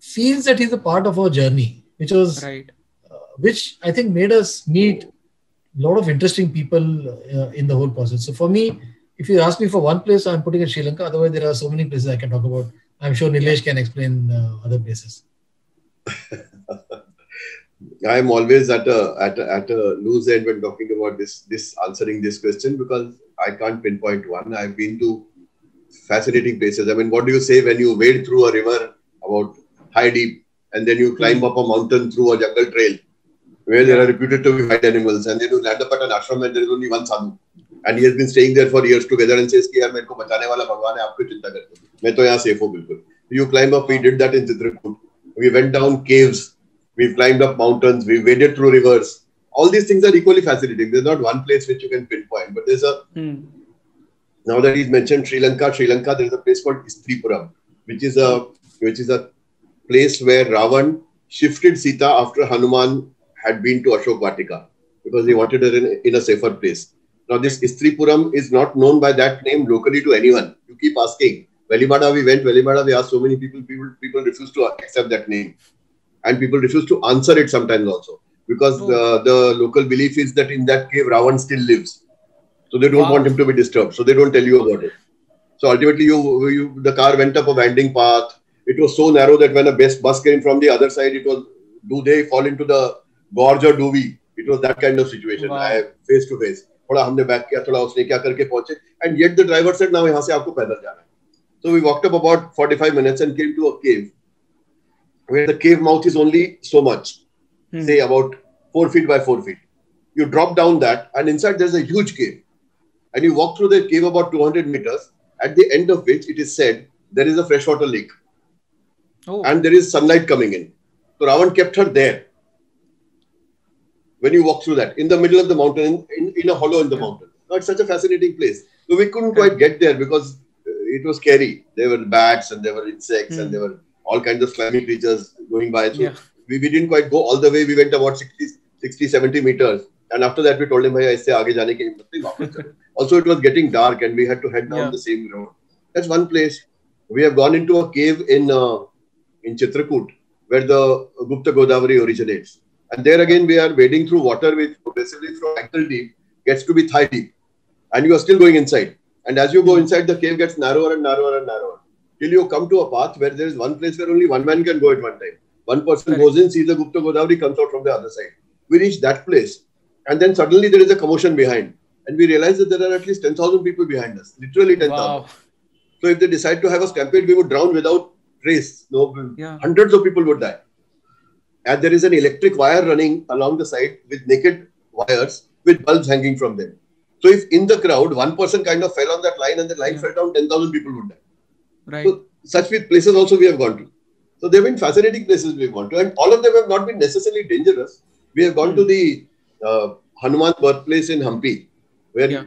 feels that he's a part of our journey, which was. Right. Uh, which I think made us meet a lot of interesting people uh, in the whole process. So for me, if you ask me for one place, I'm putting in Sri Lanka. Otherwise, there are so many places I can talk about. I'm sure Neelesh can explain uh, other places. I'm always at a, at a at a loose end when talking about this this answering this question because I can't pinpoint one. I've been to fascinating places. I mean, what do you say when you wade through a river about high deep and then you climb up a mountain through a jungle trail where there are reputed to be wild animals and then you land up at an ashram and there is only one sadhu and he has been staying there for years together and says कि यार मेरे को बचाने वाला भगवान है आपको चिंता करते मैं तो यहाँ सेफ हूँ बिल्कुल you climb up we did that in Chitrakoot we went down caves we climbed up mountains We've waded through rivers all these things are equally fascinating there's not one place which you can pinpoint but there's a hmm. now that he's mentioned Sri Lanka Sri Lanka there's a place called Istripuram which is a which is a place where Ravan shifted Sita after Hanuman had been to Ashok Vatika because he wanted her in, in a safer place now, this Istripuram is not known by that name locally to anyone. You keep asking. Vellimada, we went, Vellimada, we asked so many people, people, people refuse to accept that name And people refuse to answer it sometimes also. Because oh. the, the local belief is that in that cave, Ravan still lives. So they don't wow. want him to be disturbed. So they don't tell you about it. So ultimately, you, you the car went up a winding path. It was so narrow that when a bus, bus came from the other side, it was do they fall into the gorge or do we? It was that kind of situation. Wow. I face to face. थोड़ा हमने back किया थोड़ा उसने क्या करके पहुंचे and yet the driver said now यहां से आपको पैदल जाना है so we walked up about 45 minutes and came to a cave where the cave mouth is only so much hmm. say about 4 feet by 4 feet you drop down that and inside there's a huge cave and you walk through the cave about 200 meters at the end of which it is said there is a freshwater lake oh. and there is sunlight coming in so ravan kept her there when you walk through that in the middle of the mountain, in, in a hollow in the mountain. Now, it's such a fascinating place. So we couldn't quite get there because it was scary. There were bats and there were insects mm. and hmm. there were all kinds of slimy creatures going by. So yeah. we, we didn't quite go all the way. We went about 60, 60, 70 meters. And after that, we told him, hey, aise aage jaane ki himmat Also, it was getting dark and we had to head down yeah. the same road. That's one place. We have gone into a cave in uh, in Chitrakoot where the Gupta Godavari originates. And there again, we are wading through water which progressively from ankle deep gets to be thigh deep. And you are still going inside. And as you go inside, the cave gets narrower and narrower and narrower. Till you come to a path where there is one place where only one man can go at one time. One person right. goes in, sees the Gupta Godavari, comes out from the other side. We reach that place. And then suddenly there is a commotion behind. And we realize that there are at least 10,000 people behind us. Literally 10,000. Wow. So if they decide to have a stampede, we would drown without trace. No, yeah. hundreds of people would die. And there is an electric wire running along the side with naked wires with bulbs hanging from them. So if in the crowd one person kind of fell on that line and the line yeah. fell down, ten thousand people would die. Right. So such places also we have gone to. So they have been fascinating places we have gone to, and all of them have not been necessarily dangerous. We have gone mm. to the uh, Hanuman birthplace in Hampi, where yeah.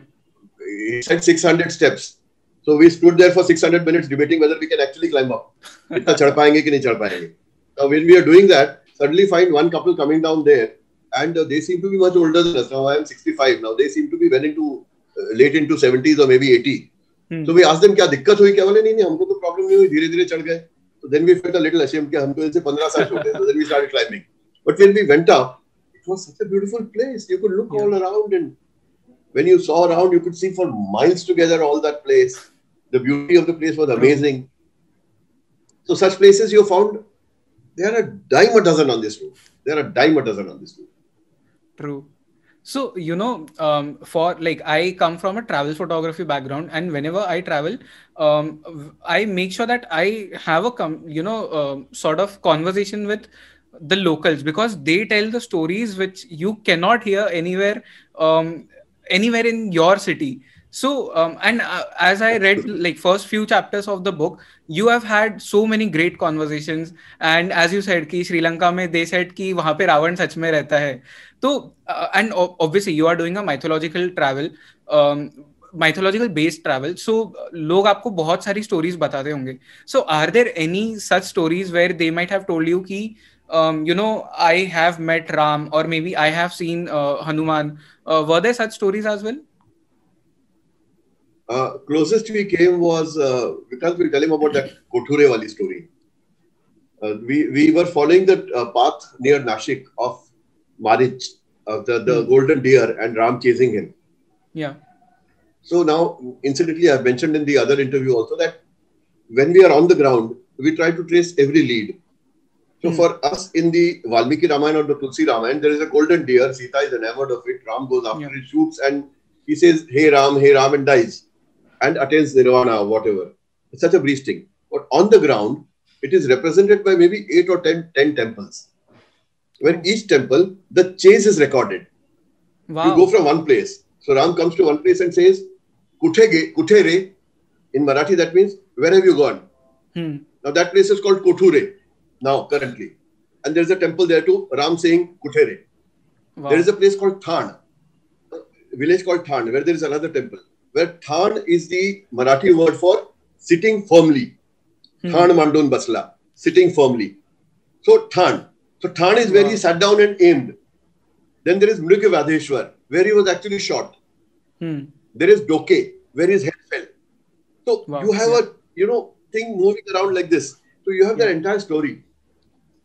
he said 600 steps. So we stood there for 600 minutes debating whether we can actually climb up. Now when we are doing that, suddenly find one couple coming down there and uh, they seem to be much older than us. Now I am 65. Now they seem to be well into uh, late into 70s or maybe 80. Hmm. So we asked them क्या दिक्कत हुई क्या बोले नहीं नहीं हमको तो problem नहीं हुई धीरे धीरे चढ़ गए so then we felt a little ashamed कि हम तो इनसे 15 साल छोटे we started climbing but when we went up it was such a beautiful place you could look yeah. all around and when you saw around you could see for miles together all that place the beauty of the place was amazing so such places you found there are a dime a dozen on this route there are a dime a dozen on this route True. So, you know, um, for like I come from a travel photography background, and whenever I travel, um, I make sure that I have a, com- you know, uh, sort of conversation with the locals because they tell the stories which you cannot hear anywhere, um, anywhere in your city so um, and uh, as i read like first few chapters of the book you have had so many great conversations and as you said ki sri lanka mein they said ki wahan pe ravan sach mein rehta hai तो and obviously you are doing a mythological travel mythological based travel so लोग आपको बहुत सारी stories बताते होंगे so are there any such stories where they might have told you की you know i have met ram or maybe i have seen uh, hanuman uh, were there such stories as well uh, closest we came was uh, because we tell him about that Kothure wali story. Uh, we we were following the uh, path near Nashik of Marich, uh, the, the mm. golden deer, and Ram chasing him. Yeah. So now, incidentally, I've mentioned in the other interview also that when we are on the ground, we try to trace every lead. So mm. for us in the Valmiki Ramayana or the Tulsi Ramayana, there is a golden deer. Sita is enamored of it. Ram goes after yeah. it, shoots, and he says, "Hey Ram, hey Ram," and dies, and attains nirvana or whatever. It's such a brief thing. But on the ground, it is represented by maybe eight or ten, ten temples where each temple, the chase is recorded. Wow. You go from one place. So Ram comes to one place and says, Kuthege, Kuthere, in Marathi, that means, where have you gone? Hmm. Now that place is called Kothure, now, currently. And there's a temple there too, Ram saying Kuthere. Wow. There is a place called Than, a village called Than, where there is another temple, where Than is the Marathi word for sitting firmly. Hmm. Than Mandun Basla, sitting firmly. So Than, so Than is where wow. he sat down and aimed. Then there is Mrugavadheshwar, where he was actually shot. Hmm. There is Doke, where his head fell. So wow. you have yeah. a you know thing moving around like this. So you have yeah. that entire story.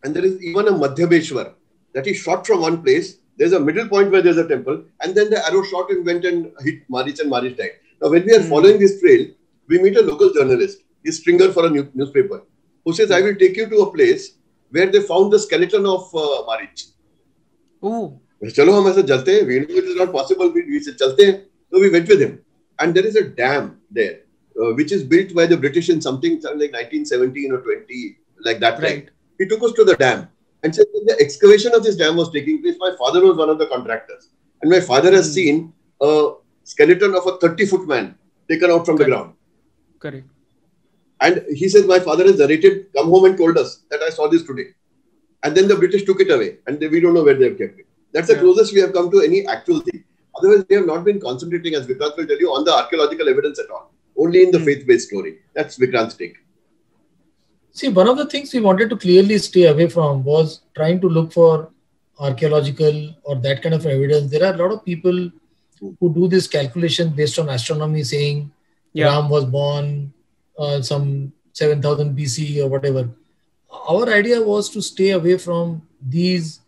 And there is even a Madhyabeshwar that he shot from one place There's a middle point where there's a temple, and then the arrow shot and went and hit Marich and Marich died. Now, when we are hmm. following this trail, we meet a local journalist, he's stringer for a new, newspaper, who says, I will take you to a place where they found the skeleton of uh, Marich. Oh. चलो हम ऐसे चलते हैं we knew it is not possible we, we said चलते हैं so we went with him and there is a dam there uh, which is built by the British in something, something like 1917 or 20 like that right. he took us to the dam and said the excavation of this dam was taking place my father was one of the contractors and my father has mm. seen a skeleton of a 30 foot man taken out from Correct. the ground Correct. And he says, My father has narrated, come home and told us that I saw this today. And then the British took it away and they, we don't know where they have kept it. That's the yeah. closest we have come to any actual thing. Otherwise, we have not been concentrating, as Vikrant will tell you, on the archaeological evidence at all. Only in the mm. faith based story. That's Vikrant's take. See, one of the things we wanted to clearly stay away from was trying to look for archaeological or that kind of evidence. There are a lot of people who do this calculation based on astronomy, saying yeah. Ram was born uh, some 7000 BC or whatever. Our idea was to stay away from these,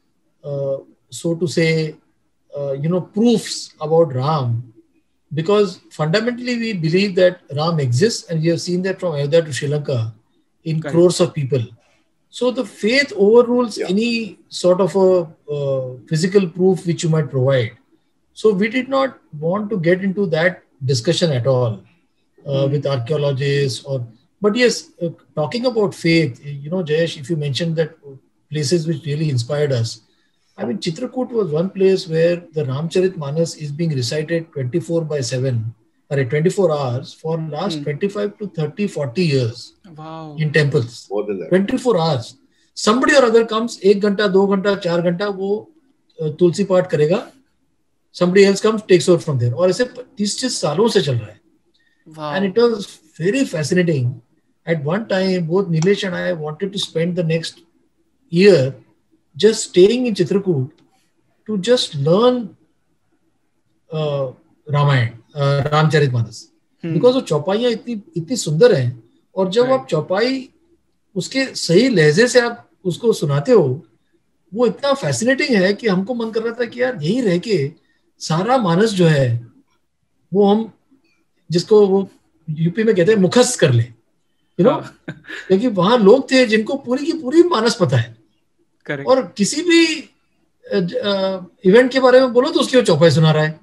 uh, so to say, uh, you know, proofs about Ram, because fundamentally we believe that Ram exists, and we have seen that from Ayodhya to Sri Lanka in crores of people. So the faith overrules yeah. any sort of a uh, physical proof which you might provide. So we did not want to get into that discussion at all uh, mm. with archaeologists or. But yes, uh, talking about faith, you know, Jayesh, if you mentioned that places which really inspired us, I mean, Chitrakoot was one place where the Ramcharit Manas is being recited 24 by 7 or 24 hours for last mm. 25 to 30 40 years wow. in temples more than that 24 hours somebody or other comes एक घंटा दो घंटा चार घंटा वो तुलसी पाठ करेगा somebody else comes takes over from there और ऐसे तीस तीस सालों से चल रहा है wow. and it was very fascinating at one time both Nilesh and I wanted to spend the next year just staying in Chitrakoot to just learn uh, Ramayana Ramcharit Manas. Because वो चौपाइयाँ इतनी इतनी सुंदर है और जब आप चौपाई उसके सही लहजे से आप उसको सुनाते हो वो इतना फैसिनेटिंग है कि हमको मन कर रहा था कि यार यही रह के सारा मानस जो है वो हम जिसको वो यूपी में कहते हैं मुखस कर ले। You know. क्योंकि वहाँ लोग थे जिनको पूरी की पूरी मानस पता है। Correct. और किसी भी इवेंट के बारे में बोलो तो उसकी वो चौपाई सुना रहा है।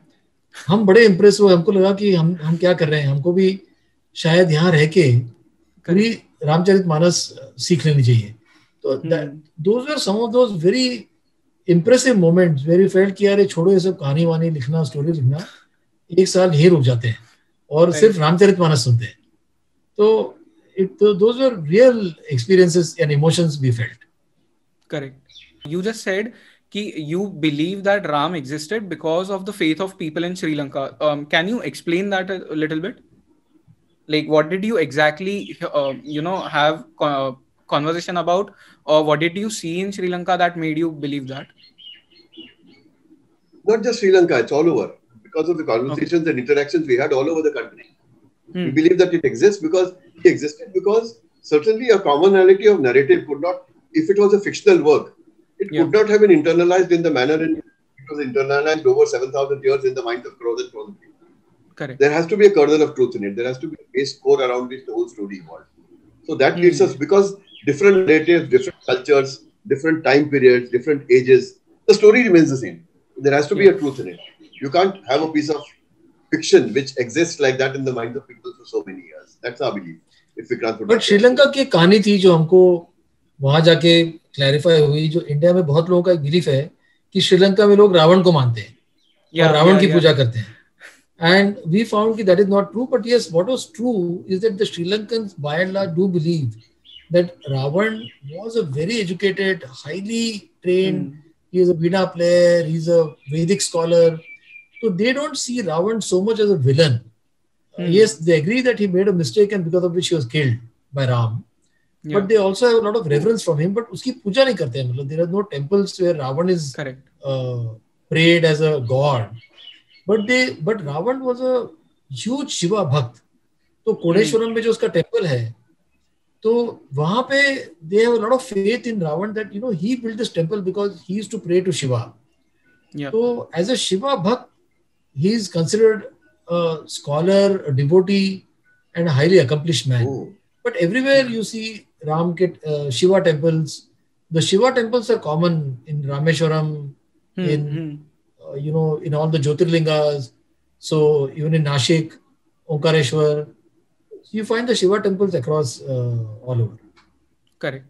हम बड़े इम्प्रेस हुए हमको लगा कि हम हम क्या कर रहे हैं? हमको भी शायद यहाँ रह के पूरी रामचरित मानस सीख लेनी चाहिए। तो those are some of those very impressive moments very felt कि यार छोड़ो ये सब कहानी वानी लिखना स्टोरी लिखना एक साल यही रुक जाते हैं और सिर्फ़ रामचरित मानस सुनते हैं। तो it those are real experiences and emotions be felt correct you just said you believe that Ram existed because of the faith of people in Sri Lanka. Um, can you explain that a, a, little bit? Like, what did you exactly, uh, you know, have uh, conversation about, or what did you see in Sri Lanka that made you believe that? Not just Sri Lanka; it's all over because of the conversations okay. and interactions we had all over the country. Hmm. We believe that it exists because it existed because certainly a commonality of narrative could not, if it was a fictional work, it yeah. could not have been internalized in the manner in it was internalized over 7,000 years in the minds of crows and crows Correct. There has to be a kernel of truth in it. There has to be a base core around which the whole story evolved. So that leads mm. us because different narratives, different cultures, different time periods, different ages, the story remains the same. There has to be a truth in it. You can't have a piece of fiction which exists like that in the minds of people for so many years. That's our belief. If Vikrant But Sri Lanka की कहानी थी जो हमको वहाँ जाके clarify हुई जो India में बहुत लोगों का एक बिलीफ है कि श्रीलंका में लोग रावण को मानते हैं या रावण की पूजा करते हैं। एंड वी फाउंड कि that is not true but yes what was true is that the Sri Lankan by and large do believe that Ravana was a very educated highly train he is a veena player he is a Vedic scholar तो they don't see Ravana so much as a villain yes they agree that he made a mistake and because of which he was killed by ram but they also have lot of reference from him but उसकी पूजा नहीं करते हैं मतलब there are no temples where Ravana is correct prayed as a god but they but Ravana was a huge Shiva bhakt तो कोडेश्वरम hmm. में जो उसका टेंपल है तो वहाँ पे they have lot of faith in Ravana that you know he built this temple because he is to pray to Shiva तो as a Shiva bhakt he is considered scholar devotee and highly accomplished man but everywhere you see Ram uh, Shiva temples. The Shiva temples are common in Rameshwaram, hmm, in hmm. Uh, you know, in all the Jyotirlingas. So even in Nashik, Omkareshwar, you find the Shiva temples across uh, all over. Correct.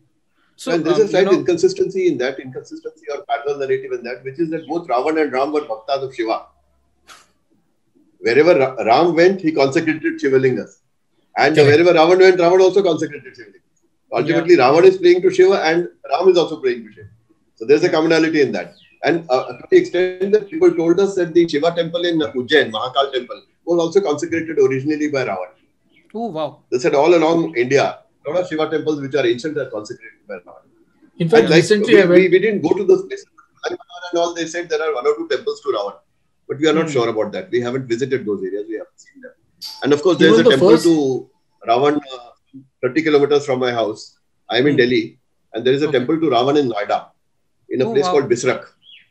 So and there's um, a slight you know, inconsistency in that, inconsistency or parallel narrative in that, which is that both Ravan and Ram were bhaktas of Shiva. Wherever Ram went, he consecrated Shivalingas. And Correct. wherever Ravan went, Ravan also consecrated Shivalingas. Ultimately, yeah. Ravan is praying to Shiva and Ram is also praying to Shiva. So there's a commonality in that. And uh, to the extent that people told us that the Shiva temple in Ujjain, Mahakal temple, was also consecrated originally by Ravan. Oh, wow. They said all along India, a lot of Shiva temples which are ancient are consecrated by Ravan. In fact, like, recently we, we, we, didn't go to those places. and all, they said there are one or two temples to Ravan. But we are not Hmm. sure about that. We haven't visited those areas. We haven't seen them. And of course, there's a the temple first- to Ravan, uh, 30 kilometers from my house. I'm in mm. Delhi, and there is a okay. temple to Ravan in Noida in a oh, place wow. called Bisrakh,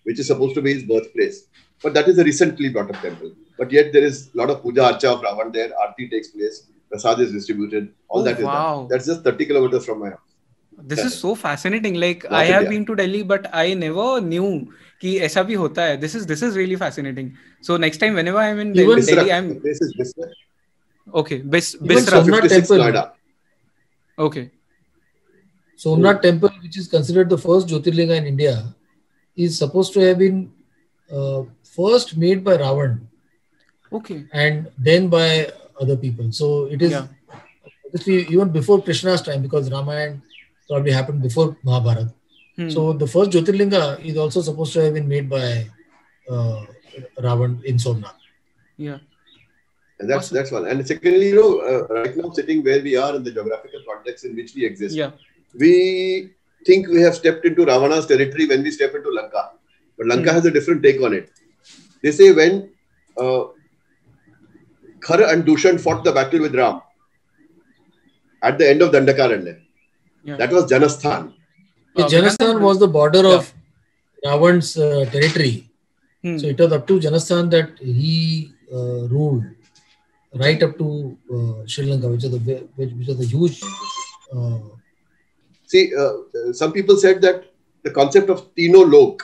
which is supposed to be his birthplace. But that is a recently brought up temple. But yet there is a lot of puja archa of Ravan there. Arti takes place. Prasad is distributed. All oh, that is wow. That's just 30 kilometers from my house. is so fascinating. like, i have been to delhi, but i never knew. this is ऐसा भी होता है this is this is really fascinating so next time whenever I am in Delhi I am okay this this temple okay Somnath. Okay temple, which is considered the first Jyotirlinga in India, is supposed to have been uh, first made by Ravan okay and then by other people. So it is Yeah. obviously even before Krishna's time because Ramayana probably happened before Mahabharata. Hmm. So the first Jyotirlinga is also supposed to have been made by uh, Ravan in Somnath. yeah And that's Awesome. that's one. And secondly, you know, uh, right now sitting where we are in the geographical context in which we exist, yeah we think we have stepped into Ravana's territory when we step into Lanka. But Lanka Hmm. has a different take on it. They say when uh, Khar and Dushan fought the battle with Ram at the end of Dandakaranya, yeah that was Janasthan. Yeah, Uh, Janasthan was the border of Ravan's uh, territory. Hmm. So it was up to Janasthan that he uh, ruled right up to uh, Sri Lanka, which is the which, which is the huge. Uh, See, uh, some people said that the concept of Tino Lok.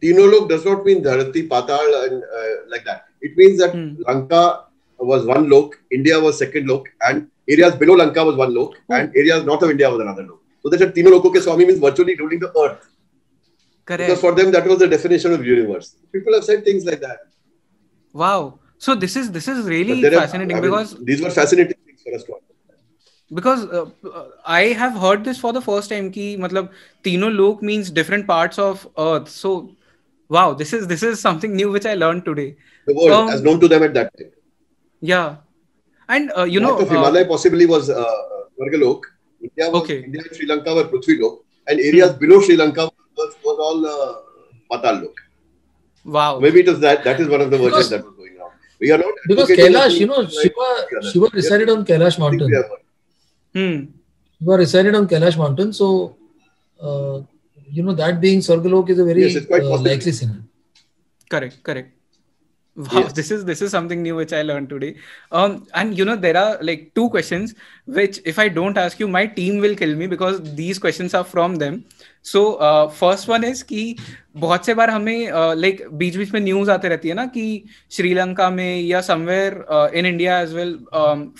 Tino Lok does not mean Dharati, Patal, and uh, like that. It means that Hmm. Lanka was one lok, India was second lok, and areas below Lanka was one lok, and areas north of India was another lok. So they said Tino Loko ke Swami means virtually ruling the earth. Correct. Because correct for them, that was the definition of universe. People have said things like that. wow so this is this is really fascinating are, mean, because these were fascinating things for us to understand. Because uh, I have heard this for the first time. Ki, matlab, tino lok means different parts of Earth. So, wow, this is this is something new which I learned today. The world um, as known to them at that time. Yeah, and uh, you North know, of uh, Himalaya uh, possibly was uh, India was, okay. India and Sri Lanka were Prithvi Lok, and areas hmm. below Sri Lanka was, was all uh, Patal Lok. Wow. Maybe it was that. That is one of the versions that. We are not because Kailash, you know, like Shiva. Shiva resided on Kailash mountain. we have one. hmm Shiva resided on Kailash mountain, so uh, you know that being Sargalok is a very Yes, uh, likely scenario. correct correct wow Yes. this is this is something new which i learned today um and you know there are like two questions which if i don't ask you my team will kill me because these questions are from them so uh, first one is कि बहुत से बार हमें like बीच बीच में news आते रहती है ना कि श्रीलंका में या somewhere in India as well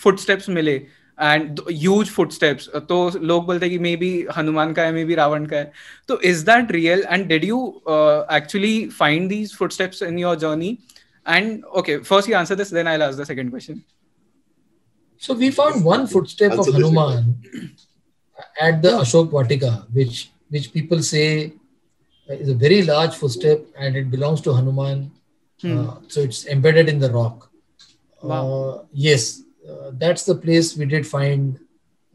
footsteps मिले एंड ह्यूज फुटस्टेप्स तो लोग बोलते हैं कि मे बी हनुमान का है मे बी रावण का है तो is that real and did you actually find these footsteps in your journey And okay, first you answer this, then I'll ask the second question. So we found one footstep answer of Hanuman at the Ashok Vatika, which which people say is a very large footstep and it belongs to Hanuman. Hmm. Uh, so it's embedded in the rock. Wow. Uh, yes, uh, that's the place we did find,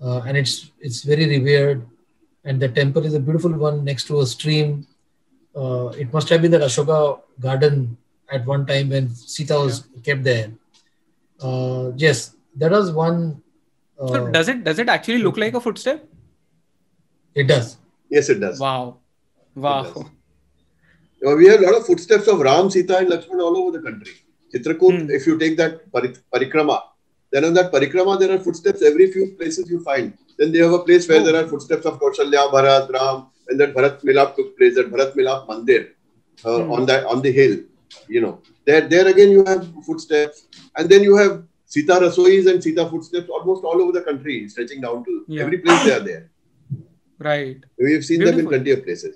uh, and it's it's very revered. And the temple is a beautiful one next to a stream. Uh, it must have been the Ashoka garden at one time when Sita was kept there. Uh, yes, that was one. Uh, so does it does it actually look like a footstep it does. Yes, it does. wow wow does. Uh, we have a lot of footsteps of Ram, Sita, and Lakshman all over the country. Chitrakoot, Hmm. if you take that parikrama, then on that parikrama there are footsteps every few places you find. Then they have a place where Oh. there are footsteps of Kaushalya, Bharat, Ram, and that Bharat Milap took place, that Bharat Milap Mandir uh, Hmm. on that on the hill. You know, there there again you have footsteps, and then you have Sita Rasois and Sita footsteps almost all over the country, stretching down to Yeah. every place they are there. right We've seen them in plenty of places.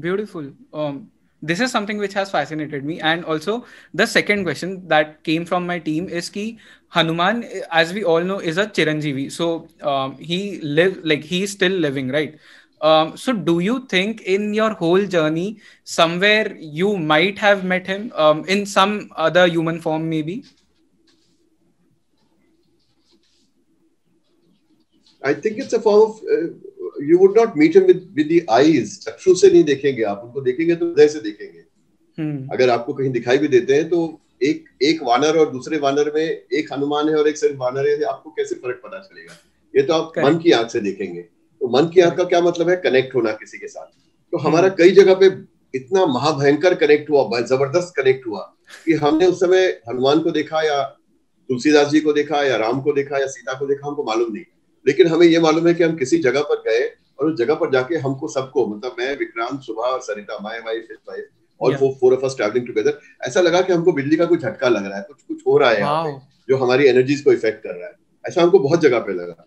Beautiful. Um, this is something which has fascinated me. And also, the second question that came from my team is ki Hanuman, as we all know, is a Chiranjeevi. So um, he live like he is still living, right? Um, so do you think in your whole journey, somewhere you might have met him um, in some other human form, maybe? I think it's a form of uh, you would not meet him with with the eyes चक्षु से नहीं देखेंगे आप उनको देखेंगे तो हृदय से देखेंगे हम्म, अगर आपको कहीं दिखाई भी देते हैं तो एक एक वानर और दूसरे वानर में एक हनुमान है और एक सिर्फ़ वानर है आपको कैसे फ़र्क पता चलेगा ये तो आप Correct. मन की आँख से देखेंगे तो मन की आँख का क्या मतलब है? कनेक्ट होना किसी के साथ। तो हम्म। हमारा कई जगह पे इतना महाभयंकर कनेक्ट हुआ ज़बरदस्त कनेक्ट हुआ कि हमने उस समय हनुमान को देखा या तुलसीदास जी को देखा या राम को देखा या सीता को देखा हमको मालूम नहीं। लेकिन हमें ये मालूम है कि हम किसी जगह पर गए और उस जगह पर जाके हमको सबको मतलब मैं विक्रांत सुभा और Sarita my wife his wife और. Four four of us travelling together ऐसा लगा कि हमको बिजली का कुछ झटका लग रहा है कुछ कुछ हो रहा है जो हमारी एनर्जीज को इफ़ेक्ट कर रहा है। ऐसा हमको बहुत जगह पे लगा।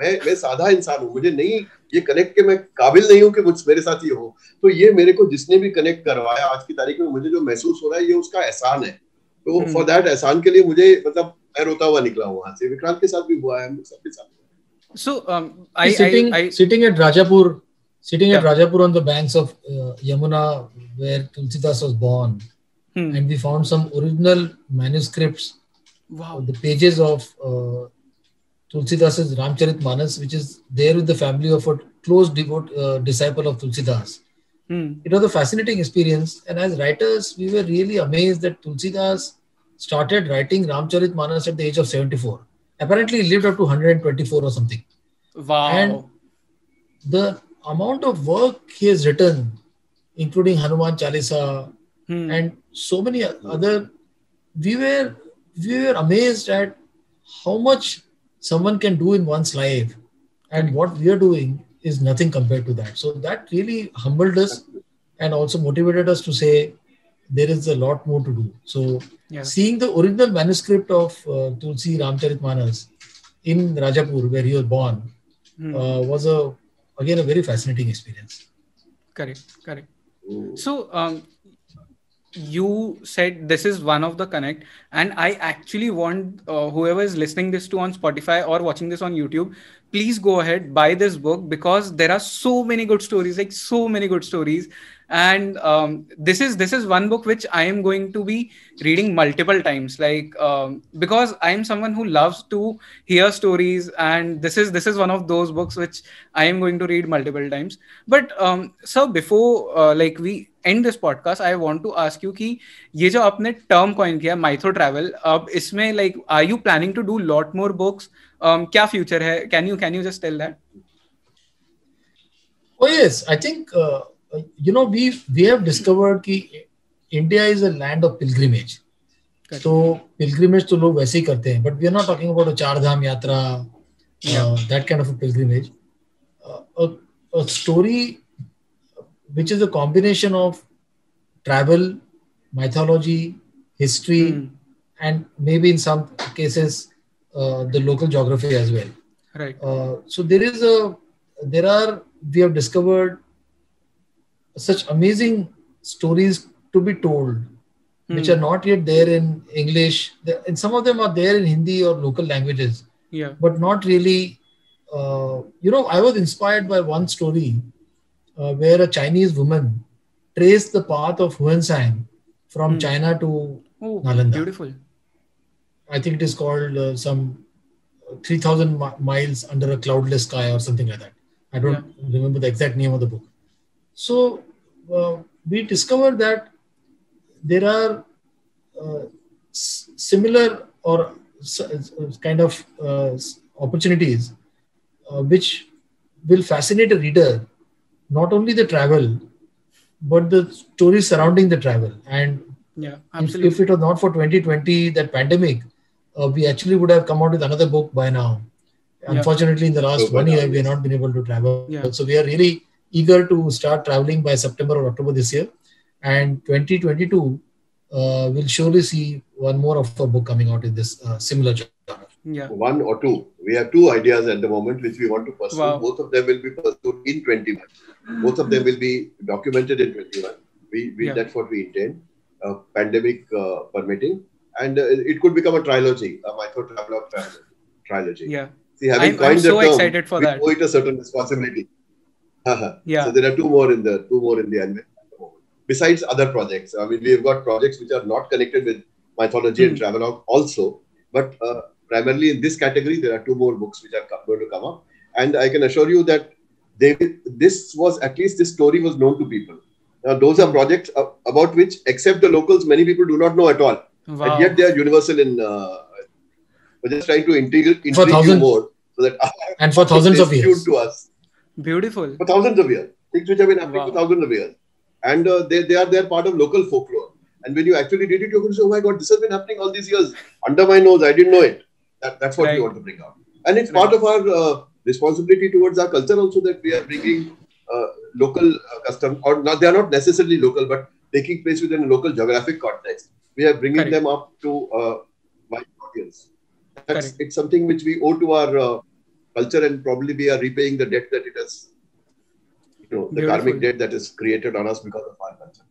मैं मैं साधा इंसान हूँ मुझे नहीं ये कनेक्ट के मैं काबिल नहीं हूँ कि मुझ मेरे साथ ये हो तो ये मेरे को जिसने भी कनेक्ट करवाया आज की तारीख में मुझे जो महसूस हो रहा है ये उसका एहसान है तो हम्म। फॉर दैट एहसान के लिए मुझे मतलब मैं रोता हुआ निकला हूँ वहाँ से विक्रांत के साथ भी हुआ है सबके साथ so um, I, sitting I, I, sitting at Rajapur, sitting at Rajapur on the banks of uh, Yamuna, where Tulsidas was born, hmm, and we found some original manuscripts, wow, the pages of uh, Tulsidas's Ramcharit Manas, which is there with the family of a close devote uh, disciple of Tulsidas. hmm, It was a fascinating experience, and as writers, we were really amazed that Tulsidas started writing Ramcharit Manas at the age of 74. Apparently, he lived up to 124 or something. wow, And- the amount of work he has written, including Hanuman Chalisa hmm, and so many other, we were we were amazed at how much someone can do in one's life, and what we are doing is nothing compared to that. So that really humbled us and also motivated us to say there is a lot more to do. So yeah, seeing the original manuscript of uh, Tulsi Ramcharitmanas in Rajapur, where he was born, hmm, uh, was a again a very fascinating experience. correct, correct. Mm. So, um, you said this is one of the connect, and I actually want uh, whoever is listening this to on Spotify or watching this on YouTube, please go ahead buy this book because there are so many good stories, like so many good stories, and um, this is this is one book which I am going to be reading multiple times, like um, because I am someone who loves to hear stories, and this is this is one of those books which I am going to read multiple times. But um, sir, before uh, like we end this podcast, I want to ask you कि ये जो आपने term coin किया mytho travel अब इसमें like are you planning to do lot more books? Um, क्या future है? Can you can you just tell that? Oh yes, I think uh, you know we we have discovered कि India is a land of pilgrimage. तो pilgrimage तो लोग वैसे ही करते हैं, but we are not talking about a चार धाम यात्रा, uh, that kind of a pilgrimage. Uh, a, a story which is a combination of travel, mythology, history, Hmm, and maybe in some cases uh, the local geography as well. right. Uh, so there is a there are we have discovered such amazing stories to be told which Hmm, are not yet there in english and some of them are there in hindi or local languages Yeah. but not really uh, you know i was inspired by one story uh, where a chinese woman traced the path of Xuanzang from Hmm. china to Oh, Nalanda. beautiful. I think it is called uh, some 3000 mi- miles under a cloudless sky or something like that. I don't remember the exact name of the book. So uh, we discovered that there are uh, s- similar or s- kind of uh, opportunities uh, which will fascinate a reader, not only the travel, but the stories surrounding the travel. And Yeah, if, absolutely. if it was not for 2020, that pandemic, uh, we actually would have come out with another book by now. Yeah. Unfortunately, in the last So one year, we have not been able to travel. Yeah. So we are really eager to start traveling by September or October this year. And 2022, uh, we'll surely see one more of a book coming out in this uh, similar genre. Yeah. One or two. We have two ideas at the moment which we want to pursue. Wow. Both of them will be pursued in 21. Both of them will be documented in 21. We, we Yeah. that's what we intend. uh, pandemic uh, permitting, and uh, it could become a trilogy, a mytho travelogue trilogy. Yeah. See, having I'm, coined I'm so the term, excited for we that. owe it a certain responsibility. Yeah. So there are two more in the two more in the anvil. Besides other projects, I mean, we've got projects which are not connected with mythology and Hmm. travelogue also, but uh, primarily in this category, there are two more books which are going to come up, and I can assure you that they this was at least this story was known to people. Now, those are projects uh, about which, except the locals, many people do not know at all, Wow. and yet they are universal in. Uh, we're just trying to intrigue, intrigue you thousands- more so that and for thousands of years. to us Beautiful. for thousands of years. Things which have been happening Wow. for thousands of years. And uh, they, they are they're part of local folklore. And when you actually did it, you're going to say, oh my God, this has been happening all these years. Under my nose, I didn't know it. That, that's what Right. we want to bring out. And it's Right. part of our uh, responsibility towards our culture also that we are bringing uh, local uh, custom, or not, they are not necessarily local, but taking place within a local geographic context. We are bringing Correct. them up to uh, wide audience. That's, Correct. it's something which we owe to our uh, culture and probably we are repaying the debt that it has, you know, the Beautiful. karmic debt that is created on us because of our culture.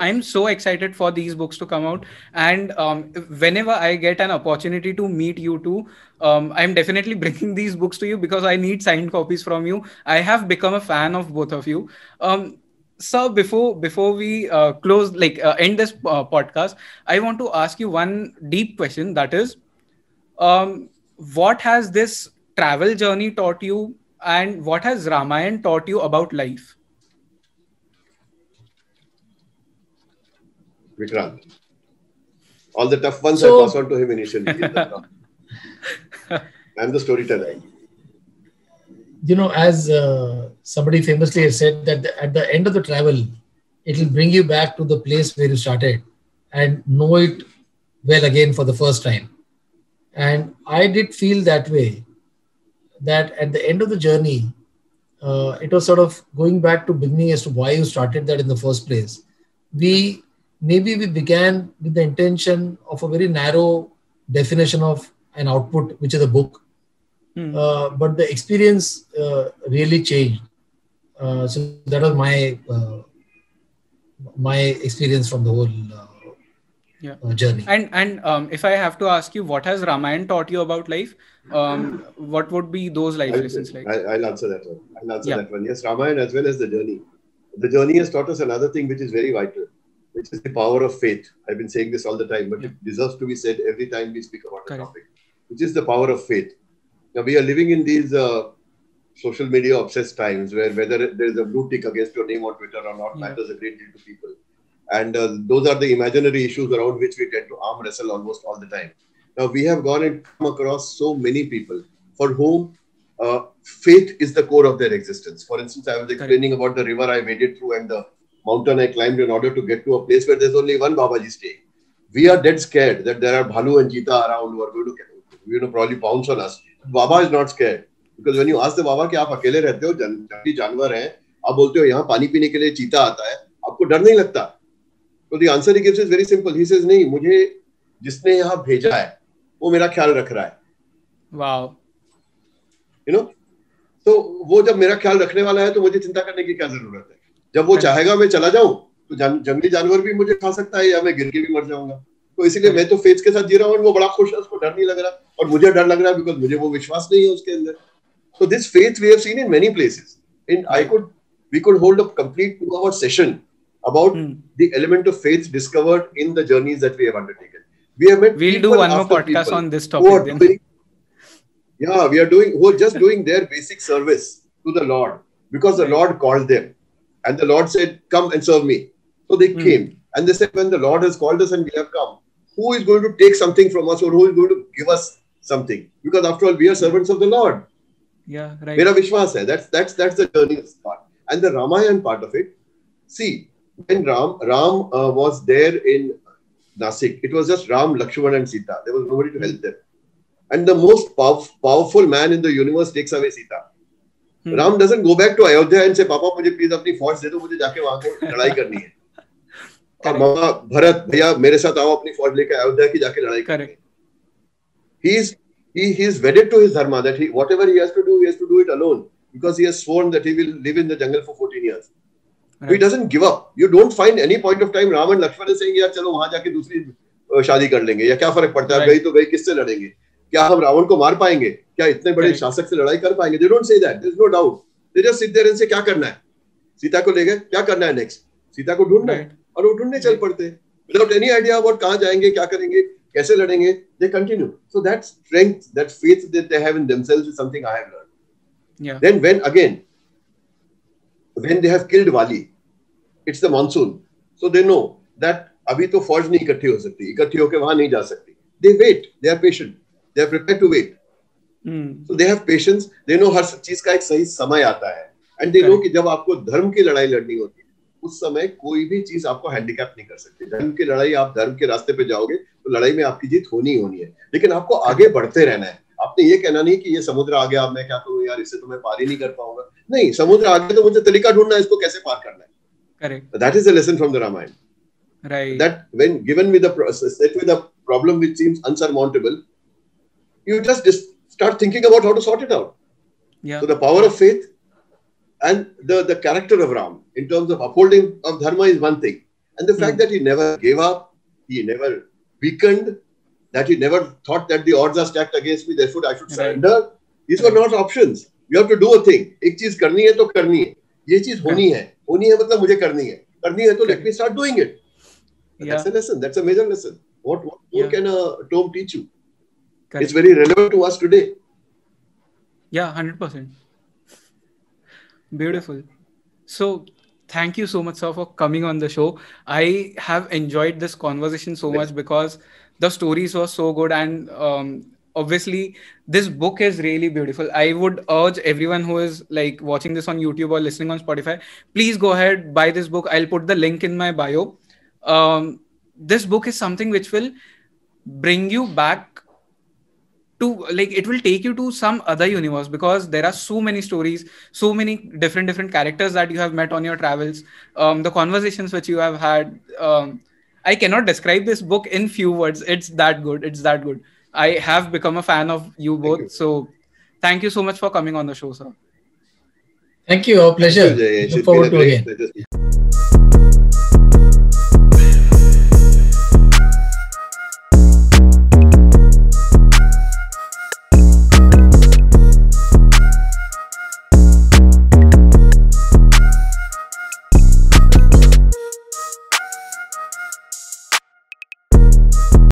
I'm so excited for these books to come out, and um, whenever I get an opportunity to meet you two, um, I'm definitely bringing these books to you because I need signed copies from you. I have become a fan of both of you. Um, sir, before before we uh, close, like uh, end this uh, podcast, I want to ask you one deep question. That is, um, what has this travel journey taught you, and what has Ramayan taught you about life? Vikrant. All the tough ones So- I pass on to him initially. I'm the storyteller. you know, as uh, somebody famously has said, that the, at the end of the travel, it will bring you back to the place where you started and know it well again for the first time. And I did feel that way, that at the end of the journey, uh, it was sort of going back to beginning as to why you started that in the first place. We maybe we began with the intention of a very narrow definition of an output, which is a book Hmm. uh, but the experience uh, really changed. Uh, so that was my uh, my experience from the whole uh, Yeah. uh, journey. And and um, if I have to ask you, what has Ramayan taught you about life? Um, what would be those life I'll, lessons like? I'll, I'll answer that one. I'll answer Yeah. that one. Yes, Ramayana as well as the journey. The journey has taught us another thing which is very vital, which is the power of faith. I've been saying this all the time, but Yeah. it deserves to be said every time we speak about the Correct. topic, which is the power of faith. Now, we are living in these uh, social media obsessed times where whether there is a blue tick against your name on Twitter or not Yeah. matters a great deal to people. And uh, those are the imaginary issues around which we tend to arm wrestle almost all the time. Now, we have gone and come across so many people for whom uh, faith is the core of their existence. For instance, I was explaining about the river I waded through and the mountain I climbed in order to get to a place where there's only one Babaji staying. We are dead scared that there are bhalu and cheetah around who are going to you know probably pounce on us. Baba is not scared. Because when you ask the Baba कि आप अकेले रहते हो जन, जंगली जानवर हैं आप बोलते हो यहाँ पानी पीने के लिए चीता आता है आपको डर नहीं लगता? तो the answer he gives is very simple. He says नहीं मुझे जिसने यहाँ भेजा है वो मेरा ख्याल रख रहा है. Wow. यू नो तो वो जब मेरा ख्याल रखने वाला है तो मुझे चिंता करने की क्या ज़रूरत है? जब वो चाहेगा मैं चला जाऊँ तो जंगली जानवर भी मुझे खा सकता है या मैं गिर के भी मर जाऊँगा? तो इसीलिए मैं तो फेथ के साथ जी रहा हूँ वो बड़ा खुश है उसको डर नहीं लग रहा और मुझे डर लग रहा है बिकॉज़ मुझे वो विश्वास नहीं है उसके अंदर। तो this faith we have seen in many places in I could we could hold a complete two hour session about the element of faith discovered in the journeys that we have undertaken we have met we do one more podcast on this topic या we are doing who just doing their basic service to the lord because the lord called them and the lord said come and serve me so they came and they said when the lord has called us and we have come who is going to take something from us or who is going to give us something because after all we are servants of the lord Yeah, right. मेरा विश्वास है that's that's that's the journey part and the ramayan part of it see when ram ram uh, was there in nasik it was just ram lakshman and sita there was nobody to help them and the most pow- powerful man in the universe takes away sita Hmm. ram doesn't go back to ayodhya and say papa मुझे please अपनी फौज दे दो मुझे जाके वहां को लड़ाई करनी है और Correct. मामा भरत भैया मेरे साथ आओ अपनी फौज लेके अयोध्या की जाके लड़ाई. है he is he, he is wedded to his dharma that he whatever he has to do he has to do it alone because he has sworn that he will live in the jungle for 14 years Right. He doesn't give up. You don't find any point of time Ram and Lakshman is saying, यार चलो वहाँ जाके दूसरी शादी कर लेंगे या क्या फ़र्क पड़ता है right. गई तो गई किससे लड़ेंगे क्या हम रावण को मार पाएँगे क्या इतने बड़े right. शासक से लड़ाई कर पाएँगे they don't say that there is no doubt they just sit there and say क्या करना है सीता को ले गए क्या करना है नेक्स्ट सीता को ढूंढना है और वो ढूँढने चल पड़ते विदाउट एनी आइडिया अबाउट कहाँ जाएँगे क्या करेंगे कैसे लड़ेंगे they continue so that strength that faith that they have in themselves is something I have yeah. Then when again when they have killed Wali, it's the monsoon. So they know that अभी तो फौज नहीं इकट्ठी हो सकती इकट्ठी होकर वहाँ नहीं जा सकती। They wait they are patient they are prepare to wait so they have patience they know हर चीज़ का एक सही समय आता है। एंड दे नो कि जब आपको धर्म की लड़ाई लड़नी होती है उस समय कोई भी चीज़ आपको हैंडीकैप नहीं कर सकती। धर्म की लड़ाई आप धर्म के रास्ते पे जाओगे तो लड़ाई में आपकी जीत होनी ही होनी है। लेकिन आपको आगे बढ़ते रहना है। आपने ये कहना नहीं कि ये समुद्र आ गया मैं क्या करूँ? यार इससे तो मैं पार ही नहीं कर पाऊँगा। नहीं समुद्र आ गया तो मुझे तरीका ढूंढना है इसको कैसे पार करना है। Correct that is the lesson from the Ramayana right. That when given with the process set with a problem which seems unsurmountable you just, just start thinking about how to sort it out. Yeah. So the power of faith And the, the character of Ram in terms of upholding of dharma is one thing. And the mm. fact that he never gave up, he never weakened, that he never thought that the odds are stacked against me, therefore I should surrender. Right. These were not options. You have to do a thing. ek cheez karni hai to karni hai ye cheez honi hai honi hai matlab mujhe karni hai karni hai to let me start doing it yeah. that's a lesson that's a major lesson what what, what yeah. can a tome teach you Correct. it's very relevant to us today yeah 100% Beautiful. So thank you so much, sir, for coming on the show. I have enjoyed this conversation so much because the stories were so good and um, obviously this book is really beautiful i would urge everyone who is like watching this on youtube or listening on spotify please go ahead buy this book i'll put the link in my bio um, this book is something which will bring you back to like it will take you to some other universe because there are so many stories so many different different characters that you have met on your travels um, the conversations which you have had um, I cannot describe this book in few words. It's that good. It's that good. I have become a fan of you both. You. So thank you so much for coming on the show, sir. Thank you. Our pleasure. Look forward to again.